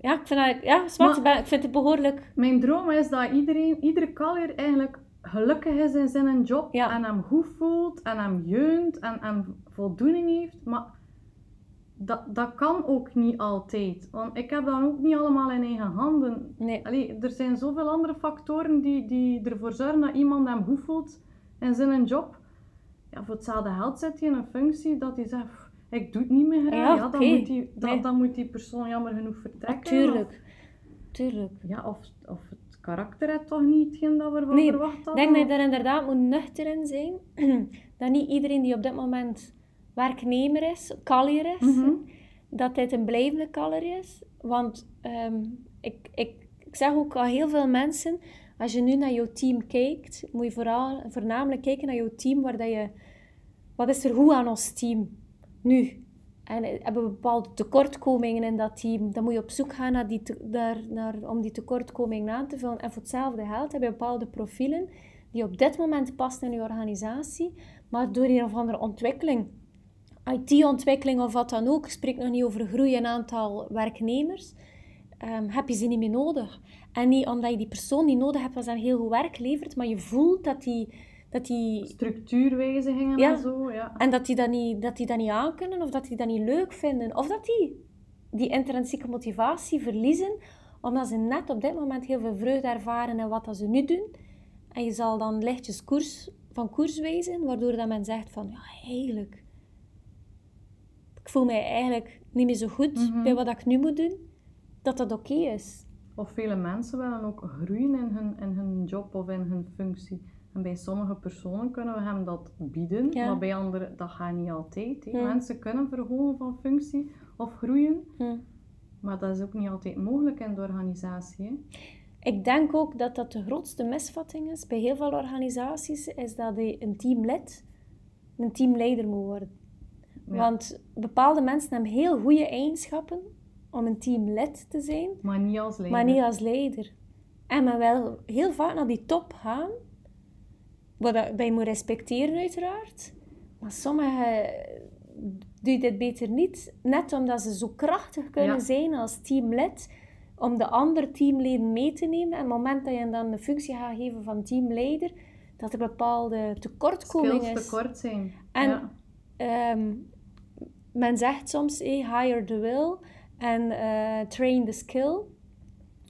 ja, ik vind, dat, ja, maar, ik vind het behoorlijk...
Mijn droom is dat iedereen, iedere kallier eigenlijk gelukkig is in zijn job. Ja. En hem goed voelt en hem jeunt en, en voldoening heeft. Maar dat, dat kan ook niet altijd. Want ik heb dat ook niet allemaal in eigen handen.
Nee.
Allee, er zijn zoveel andere factoren die, die ervoor zorgen dat iemand hem goed voelt in zijn job. Ja, voor hetzelfde geld zit hij in een functie dat hij zegt, ik doe het niet meer graag. Ja, dan, moet die, dan, dan, moet die persoon jammer genoeg vertrekken.
tuurlijk. tuurlijk.
Ja, of, of het karakter heeft toch niet hetgeen dat we ervan nee, verwacht hadden.
Ik denk dat je er inderdaad moet nuchter in zijn. [clears throat] dat niet iedereen die op dit moment werknemer is, kallier is, mhm. dat dit een blijvende kallier is. Want um, ik, ik, ik zeg ook al heel veel mensen, Als je nu naar jouw team kijkt, moet je vooral, voornamelijk kijken naar jouw team, waar dat je... Wat is er goed aan ons team? Nu. En hebben we bepaalde tekortkomingen in dat team, dan moet je op zoek gaan naar die te- naar, naar, om die tekortkomingen aan te vullen. En voor hetzelfde geld heb je bepaalde profielen die op dit moment passen in je organisatie, maar door een of andere ontwikkeling, IT-ontwikkeling of wat dan ook, ik spreek nog niet over groei in aantal werknemers, ehm, heb je ze niet meer nodig. En niet omdat je die persoon niet nodig hebt als hij heel goed werk levert, maar je voelt dat die, dat die
Structuurwijzigingen
Ja.
en zo, ja.
en dat die dat niet, dat die dat niet aankunnen, of dat die dat niet leuk vinden, of dat die die intrinsieke motivatie verliezen, omdat ze net op dit moment heel veel vreugde ervaren in wat dat ze nu doen. En je zal dan lichtjes koers, van koers wijzen, waardoor dat men zegt van, ja, eigenlijk, ik voel mij eigenlijk niet meer zo goed
Mhm.
bij wat ik nu moet doen, dat dat oké is.
Of vele mensen willen ook groeien in hun, in hun job of in hun functie. En bij sommige personen kunnen we hem dat bieden,
Ja.
maar bij anderen dat gaat niet altijd. Mensen kunnen verhogen van functie of groeien, maar dat is ook niet altijd mogelijk in de organisatie. hè.
Ik denk ook dat dat de grootste misvatting is bij heel veel organisaties, is dat een teamlid een teamleider moet worden.
Ja.
Want bepaalde mensen hebben heel goede eigenschappen om een teamlid te zijn,
Maar niet als leider.
maar niet als leider. En men wil heel vaak naar die top gaan, wat je moet respecteren uiteraard. Maar sommigen doen dit beter niet, net omdat ze zo krachtig kunnen
Ja.
zijn als teamlid, om de andere teamleden mee te nemen. En op het moment dat je dan de functie gaat geven van teamleider, dat er bepaalde tekortkoming
Skills
is.
tekort zijn.
En
ja.
Ehm, men zegt soms, hire the will en eh, train the skill.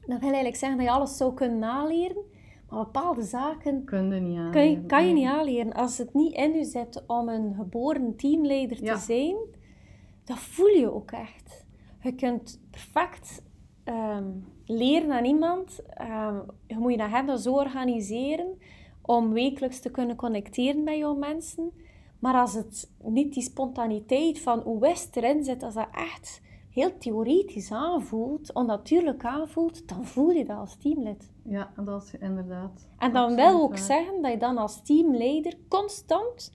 Dat wil eigenlijk zeggen dat je alles zou kunnen naleren, maar bepaalde zaken
Kun je niet
kan je, kan je niet aanleren. Als het niet in je zit om een geboren teamleider
Ja.
te zijn, dat voel je ook echt. Je kunt perfect ehm, leren aan iemand. ehm, je moet je agenda zo organiseren om wekelijks te kunnen connecteren met jouw mensen. Maar als het niet die spontaniteit van hoe West erin zit, als dat echt heel theoretisch aanvoelt, onnatuurlijk aanvoelt, dan voel je dat als teamlid.
Ja, dat is inderdaad.
En dan wil ook
waar.
zeggen dat je dan als teamleider constant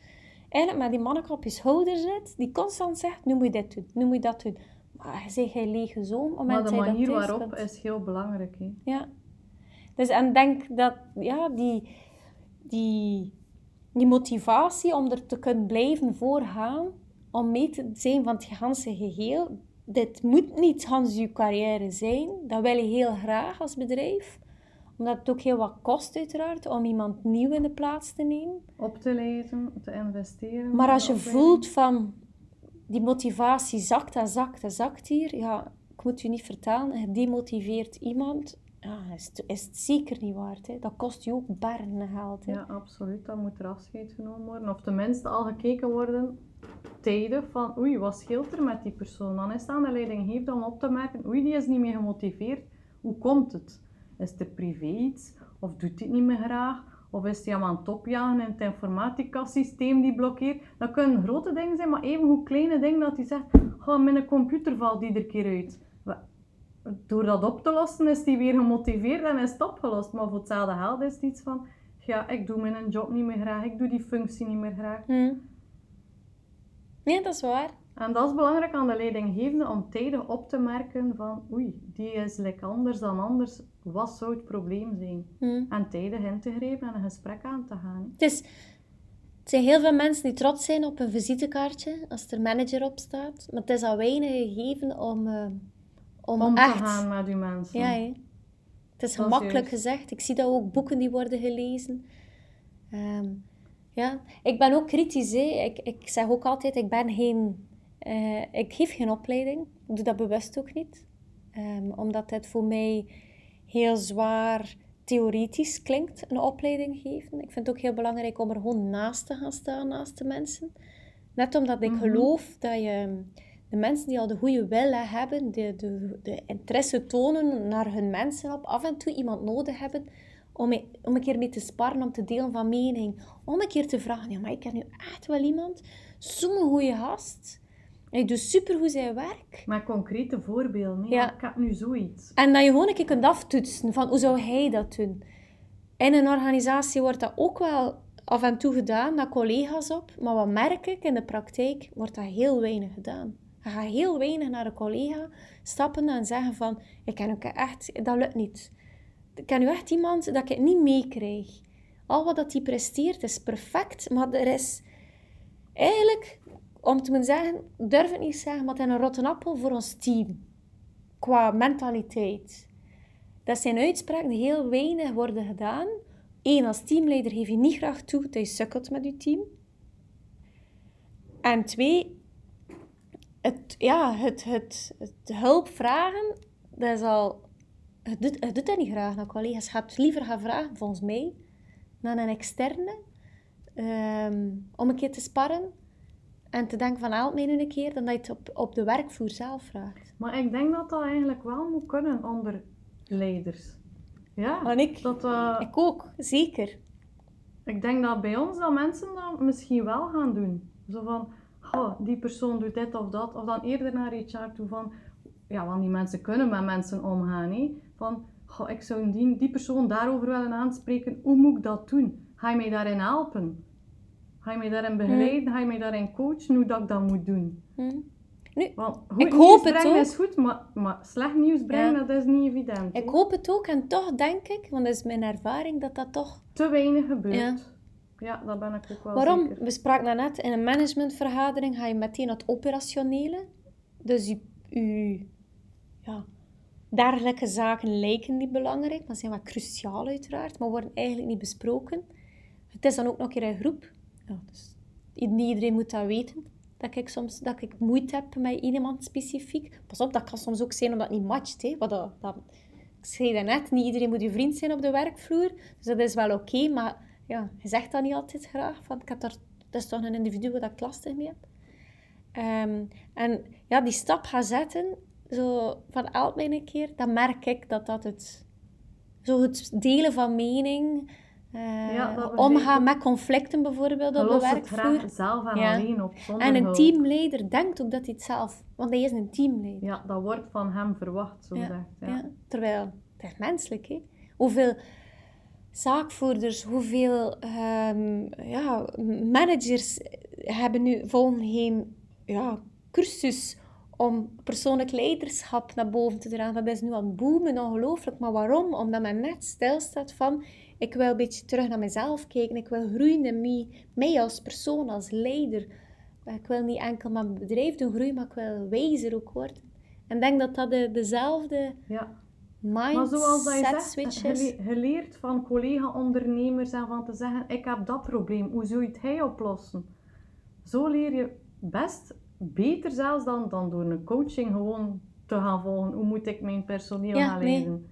eigenlijk met die manneke op je schouder zit, die constant zegt, nu moet je dit doen, nu moet je dat doen. Maar je zegt, hij lege zoon, het
Maar
moment
de
dat
manier waarop is heel belangrijk. Hè.
Ja. Dus en denk dat, ja, die, die, die motivatie om er te kunnen blijven voorgaan, om mee te zijn van het ganse geheel, dit moet niet Hans je carrière zijn. Dat wil je heel graag als bedrijf. Omdat het ook heel wat kost uiteraard om iemand nieuw in de plaats te nemen.
Op te lezen, te investeren.
Maar als je voelt van die motivatie zakt en zakt en zakt hier, ja, ik moet u niet vertellen, je demotiveert iemand, ja, is, het, is het zeker niet waard. Hè. Dat kost je ook bergen geld. Hè.
Ja, absoluut. Dan moet er afscheid genomen worden. Of tenminste al gekeken worden tijdig van oei, wat scheelt er met die persoon? Dan is het aan de leidinggevende om op te merken oei, die is niet meer gemotiveerd. Hoe komt het? Is er privé iets? Of doet hij het niet meer graag? Of is hij aan het opjagen in het informatica-systeem die blokkeert? Dat kunnen grote dingen zijn, maar even hoe kleine dingen dat hij zegt, ga mijn computer valt iedere keer uit. Door dat op te lossen is hij weer gemotiveerd en is het opgelost. Maar voor hetzelfde geld is het iets van, ja, ik doe mijn job niet meer graag, ik doe die functie niet meer graag.
Hm. Nee, dat is waar.
En dat is belangrijk aan de leidinggevende om tijdig op te merken van oei, die is lekker anders dan anders. Wat zou het probleem zijn?
Hm.
En tijdig in te grijpen en een gesprek aan te gaan.
Het, is, het zijn heel veel mensen die trots zijn op een visitekaartje als er manager op staat. Maar het is al weinig gegeven om, eh, om,
Om
echt...
te gaan met uw mensen.
Ja. Het is
Dat
gemakkelijk gezegd. Ik zie dat ook boeken die worden gelezen. Ehm, ja, ik ben ook kritisch. Ik, ik zeg ook altijd, ik ben geen... eh, ik geef geen opleiding. Ik doe dat bewust ook niet. Ehm, omdat het voor mij heel zwaar theoretisch klinkt, een opleiding geven. Ik vind het ook heel belangrijk om er gewoon naast te gaan staan, naast de mensen. Net omdat ik
Mhm.
geloof dat je de mensen die al de goede wil hebben, de, de, de interesse tonen naar hun mensen op, af en toe iemand nodig hebben om, mee- om een keer mee te sparren, om te delen van mening. Om een keer te vragen, ja, maar ik ken nu echt wel iemand, zo'n goede gast. Hij doet supergoed zijn werk.
Met concrete voorbeelden.
Ja.
Ik heb nu zoiets.
En dat je gewoon een keer kunt aftoetsen van hoe zou hij dat doen. In een organisatie wordt dat ook wel af en toe gedaan, naar collega's op. Maar wat merk ik in de praktijk, wordt dat heel weinig gedaan. Je gaat heel weinig naar een collega stappen en zeggen van, ik ken ook echt, dat lukt niet. Ik ken nu echt iemand dat ik het niet meekrijg. Al wat dat die presteert is perfect, maar er is eigenlijk, om te moeten zeggen, durf ik niet zeggen, maar het is een rotte appel voor ons team. Qua mentaliteit. Dat zijn uitspraken die heel weinig worden gedaan. Eén, als teamleider geef je niet graag toe dat je sukkelt met je team. En twee, het, ja, het, het, het hulp vragen, dat is al... Het doet, het doet dat niet graag naar collega's. Je gaat liever gaan vragen, volgens mij, naar een externe, ehm, om een keer te sparren en te denken van, help mij nu een keer, dan dat je het op, op de werkvloer zelf vraagt.
Maar ik denk dat dat eigenlijk wel moet kunnen onder leiders. Ja,
En ik,
dat, eh,
ik ook, zeker.
ik denk dat bij ons dat mensen dat misschien wel gaan doen. Zo van, oh, die persoon doet dit of dat. Of dan eerder naar HR toe van, ja, want die mensen kunnen met mensen omgaan. Hè? Van, oh, ik zou die, die persoon daarover willen aanspreken. Hoe moet ik dat doen? Ga je mij daarin helpen? Ga je mij daarin begeleiden? Ga je mij daarin coachen hoe dat ik dat moet doen?
Hm.
Want goed
Ik
nieuws
hoop het
brengen
ook.
is goed, maar, maar slecht nieuws brengen,
Ja.
dat is niet evident.
Ik hoop het ook en toch denk ik, want dat is mijn ervaring, dat dat toch...
Te weinig gebeurt.
Ja.
Ja, dat ben ik ook wel
Waarom?
zeker.
We spraken daarnet, in een managementvergadering ga je meteen naar het operationele. Dus je, je ja, dergelijke zaken lijken niet belangrijk, maar zijn wel cruciaal uiteraard, maar worden eigenlijk niet besproken. Het is dan ook nog een keer een groep. Ja, dus niet iedereen moet dat weten. Dat ik soms dat ik moeite heb met iemand specifiek. Pas op, dat kan soms ook zijn omdat het niet matcht. Hè. Wat dat, dat, ik zei daarnet, niet iedereen moet je vriend zijn op de werkvloer. Dus dat is wel oké, maar ja, je zegt dat niet altijd graag. Van, ik heb daar, dat is toch een individu waar ik het lastig mee heb. Ehm, en ja, die stap gaan zetten, zo van mij een keer, dan merk ik dat dat het... Zo het delen van mening, eh,
Ja, dat
omgaan met conflicten bijvoorbeeld op de
het
werkvloer.
graag zelf en
Ja.
alleen op,
En een
hulp.
teamleider denkt ook dat hij het zelf... Want hij is een teamleider.
Ja, dat wordt van hem verwacht, zo
Ja,
gezegd. Ja.
Ja. Terwijl, het is menselijk, hè. Hoeveel zaakvoerders, hoeveel ehm, ja, managers hebben nu volgen geen ja, cursus om persoonlijk leiderschap naar boven te dragen. Dat is nu aan het boomen, ongelooflijk. Maar waarom? Omdat men net stilstaat van... Ik wil een beetje terug naar mezelf kijken. Ik wil groeien in mij, mij als persoon, als leider. Ik wil niet enkel mijn bedrijf doen groeien, maar ik wil wijzer ook worden. En ik denk dat dat de, dezelfde
Ja. Maar zoals je
mindset
zegt, je, je leert van collega-ondernemers en van te zeggen, ik heb dat probleem, hoe zou je het hij oplossen? Zo leer je best beter zelfs dan, dan door een coaching gewoon te gaan volgen. Hoe moet ik mijn personeel
Ja,
gaan
nee.
leiden?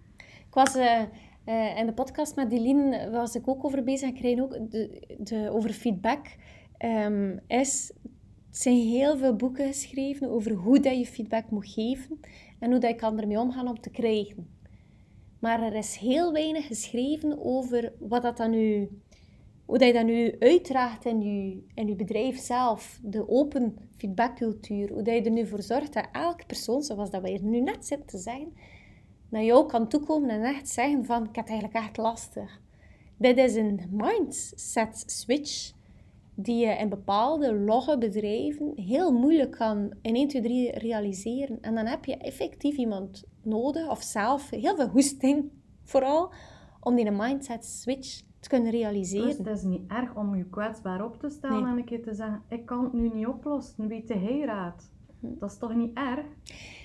Ik was eh, eh, in de podcast met Delien, was ik ook over bezig. Ik kreeg ook de, de, over feedback. Ehm, is, het zijn heel veel boeken geschreven over hoe dat je feedback moet geven en hoe dat je kan ermee omgaan om te krijgen. Maar er is heel weinig geschreven over wat dat dan nu, hoe dat je dat nu uitdraagt in je, in je bedrijf zelf. De open feedbackcultuur. Hoe dat je er nu voor zorgt dat elke persoon, zoals dat wij hier nu net zitten te zeggen, naar jou kan toekomen en echt zeggen van, ik heb het eigenlijk echt lastig. Dit is een mindset switch die je in bepaalde logge bedrijven heel moeilijk kan in 1, 2, 3 realiseren. En dan heb je effectief iemand nodig, of zelf, heel veel hoesting [laughs] vooral, om die mindset switch te kunnen
Dus
realiseren.
het is niet erg om je kwetsbaar op te stellen
Nee.
en een keer te zeggen, ik kan het nu niet oplossen, weet hij raad.
Hm.
Dat is toch niet erg?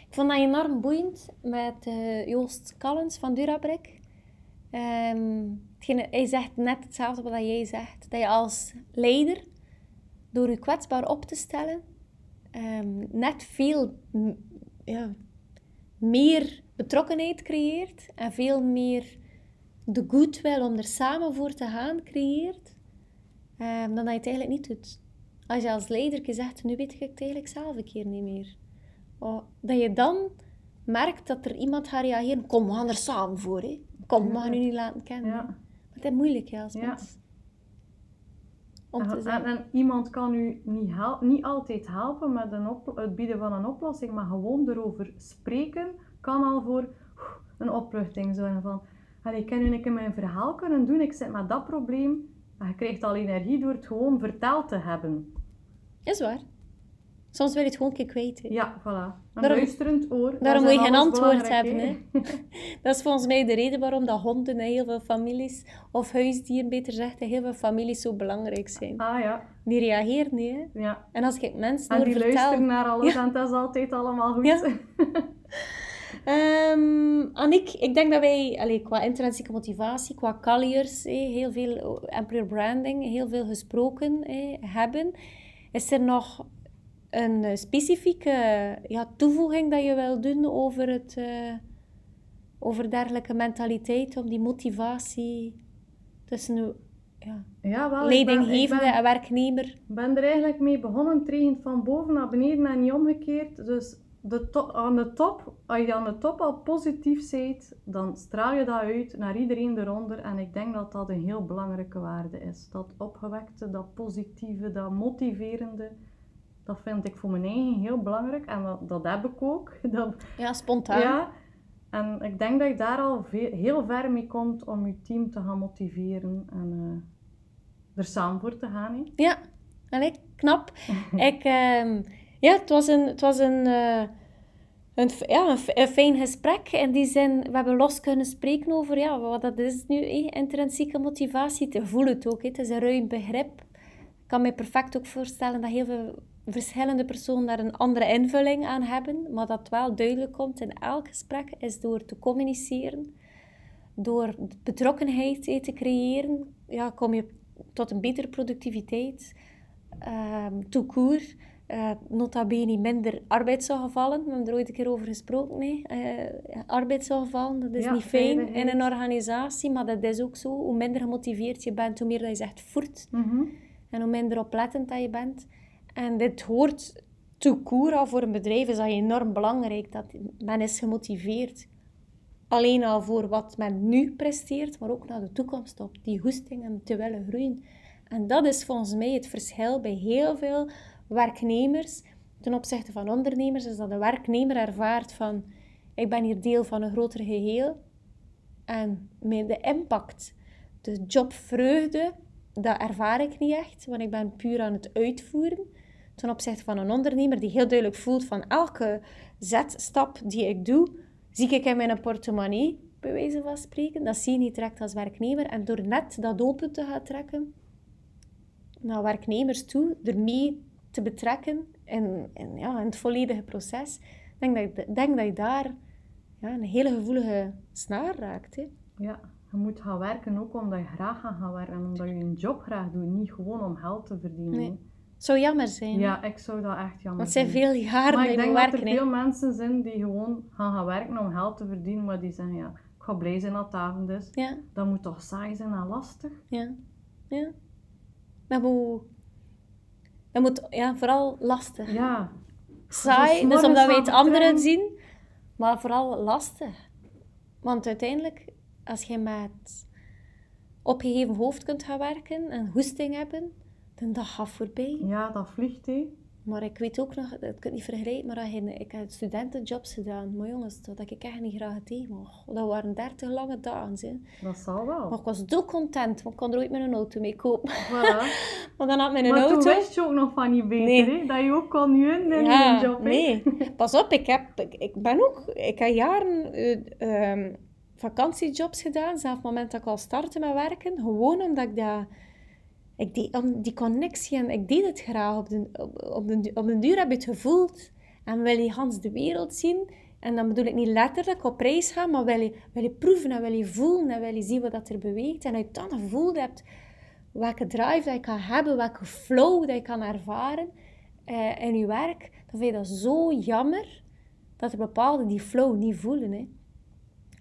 Ik vond dat enorm boeiend met eh, Joost Callens van Durabrek. Ehm, hetgene- hij zegt net hetzelfde wat jij zegt. Dat je als leider, door je kwetsbaar op te stellen, ehm, net veel ja, meer betrokkenheid creëert en veel meer de goodwill om er samen voor te gaan creëert, ehm, dan dat je het eigenlijk niet doet. Als je als leider zegt, nu weet ik het eigenlijk zelf een keer niet meer. Oh, dat je dan merkt dat er iemand gaat reageren. Kom, we gaan er samen voor. Hè. Kom, we gaan u niet laten kennen.
Ja.
Maar het is moeilijk hè, als
Ja.
mens. Om
En,
te
en,
zeggen.
en iemand kan u niet, niet altijd helpen met een op- het bieden van een oplossing, maar gewoon erover spreken kan al voor een opluchting zorgen van allee, ik kan nu een keer mijn verhaal kunnen doen, ik zit met dat probleem. En je krijgt al energie door het gewoon verteld te hebben.
Is waar. Soms wil je het gewoon een keer kwijt. hè.
Ja, voilà. Een
Daarom-
luisterend oor. dat
Daarom moet je geen antwoord hebben.
hè. [laughs]
Dat is volgens mij de reden waarom dat honden in heel veel families, of huisdieren beter gezegd, in heel veel families zo belangrijk zijn.
Ah ja,
Die reageren niet. Hè?
ja.
En als ik mensen
En die luisteren naar alles
Ja.
en het is altijd allemaal goed.
Ja. [laughs] Ehm Annick, ik denk dat wij allee, qua intrinsieke motivatie, qua colliers, eh, heel veel employer branding, heel veel gesproken eh, hebben. Is er nog een eh, specifieke ja, toevoeging dat je wil doen over, het, eh, over dergelijke mentaliteit, om die motivatie tussen ja,
Ja, wel. ben-
leidinggevende
ik ben-
en werknemer?
Ik ben er eigenlijk mee begonnen, het regent van boven naar beneden en niet omgekeerd. Dus de to- aan de top, als je aan de top al positief bent, dan straal je dat uit naar iedereen eronder. En ik denk dat dat een heel belangrijke waarde is. Dat opgewekte, dat positieve, dat motiverende, dat vind ik voor mijn eigen heel belangrijk. En dat, dat heb ik ook. [laughs] Dat,
Ja, spontaan.
ja. En ik denk dat je daar al heel ver mee komt om je team te gaan motiveren en eh, er samen voor te gaan. hè.
Ja, allee, knap. [laughs] ik, ehm, ja, het was een, het was een, eh, een, ja, een, fijn gesprek. In die zin, we hebben los kunnen spreken over ja, wat dat is nu, intrinsieke motivatie. Te voelen het ook, het is een ruim begrip. Ik kan me perfect ook voorstellen dat heel veel verschillende personen daar een andere invulling aan hebben. Maar dat wel duidelijk komt in elk gesprek, is door te communiceren. Door betrokkenheid te creëren, ja, kom je tot een betere productiviteit. Ehm tout court. Eh, nota bene minder arbeidsongevallen. We hebben er ooit een keer over gesproken. Nee? Eh, arbeidsongevallen, dat is
Ja,
niet fijn in een organisatie, maar dat is ook zo. Hoe minder gemotiveerd je bent, hoe meer dat je zegt voert.
Mhm.
En hoe minder oplettend dat je bent. En dit hoort court al voor een bedrijf, is dat enorm belangrijk. Dat men is gemotiveerd. Alleen al voor wat men nu presteert, maar ook naar de toekomst op. Die hoesting en te willen groeien. En dat is volgens mij het verschil bij heel veel werknemers ten opzichte van ondernemers. Is dat de werknemer ervaart van, ik ben hier deel van een groter geheel. En met de impact, de jobvreugde, dat ervaar ik niet echt, want ik ben puur aan het uitvoeren. Ten opzichte van een ondernemer die heel duidelijk voelt van elke zetstap die ik doe, zie ik in mijn portemonnee, bij wijze van spreken. Dat zie je niet direct als werknemer. En door net dat open te gaan trekken naar werknemers toe, ermee te betrekken in, in, ja, in het volledige proces, denk dat ik denk dat je daar ja, een hele gevoelige snaar raakt. Hè.
Ja, je moet gaan werken ook omdat je graag gaat gaan werken en omdat je een job graag doet, niet gewoon om geld te verdienen.
Nee. Zou jammer zijn.
Ja, ik zou dat echt jammer
Want het zijn
vinden.
veel jaren
Maar ik denk dat er veel mensen zijn die gewoon gaan gaan werken om geld te verdienen, maar die zeggen ja, ik ga blij zijn dat het avond is.
Ja,
Dat moet toch saai zijn en lastig?
ja, ja. Dat moet, dat moet ja, vooral lastig.
Ja.
Saai, dus omdat wij het anderen zien, maar vooral lastig. Want uiteindelijk, als je met opgeheven hoofd kunt gaan werken en hoesting hebben, dan dat gaat voorbij.
Ja, dat vliegt hé.
Maar ik weet ook nog, dat kan ik niet vergelijken, maar je, ik heb studentenjobs gedaan. Maar jongens, dat ik echt niet graag tegen. Maar dat waren 30 lange dagen. Hè.
Dat zal wel.
Maar ik was zo content, want ik kon er ooit met een auto mee kopen.
Voilà. [laughs]
Maar dan had mijn
Maar toen
auto...
wist je ook nog van niet beter,
Nee.
hè? Dat je ook kon huren in
Ja,
een job, hè?
nee. Pas op, ik, heb, ik, ik ben ook... Ik heb jaren eh, ehm, vakantiejobs gedaan, zelfs op het moment dat ik al startte met werken. Gewoon omdat ik dat... Ik deed, om die connectie en ik deed het graag. Op de, op, op, op de duur heb je het gevoeld. En wil je Hans de wereld zien. En dan bedoel ik niet letterlijk op reis gaan, maar wil je, wil je proeven en wil je voelen en wil je zien wat dat er beweegt. En je dan gevoeld hebt welke drive dat je kan hebben, welke flow dat je kan ervaren eh, in je werk, dan vind je dat zo jammer dat er bepaalden die flow niet voelen. Hè.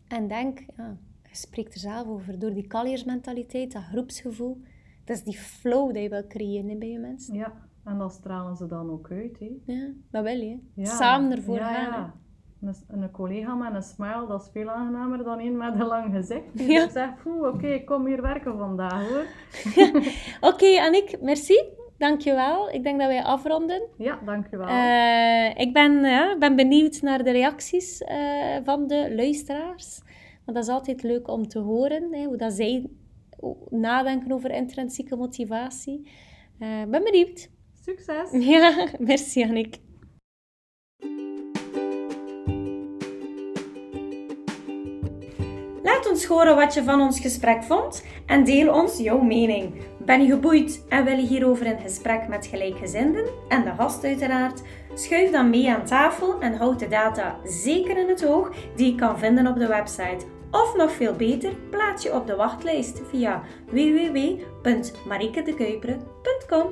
En denk, ja, je spreekt er zelf over, door die kaliersmentaliteit, dat groepsgevoel, dat is die flow die je wil creëren hè, bij je mensen.
Ja, en dat stralen ze dan ook uit, hè?
Ja, dat wil je.
Ja.
Samen ervoor
ja,
gaan.
Ja. Een, een collega met een smile, dat is veel aangenamer dan een met een lang gezicht. [laughs] Die
Ja.
zegt, "Oeh, oké, ik kom hier werken vandaag, hoor. [laughs]
Oké, Annick, merci. Dankjewel. Ik denk dat wij afronden.
Ja, dankjewel.
Eh, ik ben, ben benieuwd naar de reacties eh, van de luisteraars.
Maar dat is altijd leuk om te horen, hè, hoe dat zij nadenken over intrinsieke motivatie. Ik ben benieuwd.
Succes! [laughs]
Ja, merci Annick.
Laat ons horen wat je van ons gesprek vond en deel ons jouw mening. Ben je geboeid en wil je hierover in gesprek met gelijkgezinden en de gast uiteraard? Schuif dan mee aan tafel en houd de data zeker in het oog die je kan vinden op de website. Of nog veel beter, plaats je op de wachtlijst via www.marikedekuiperen.com.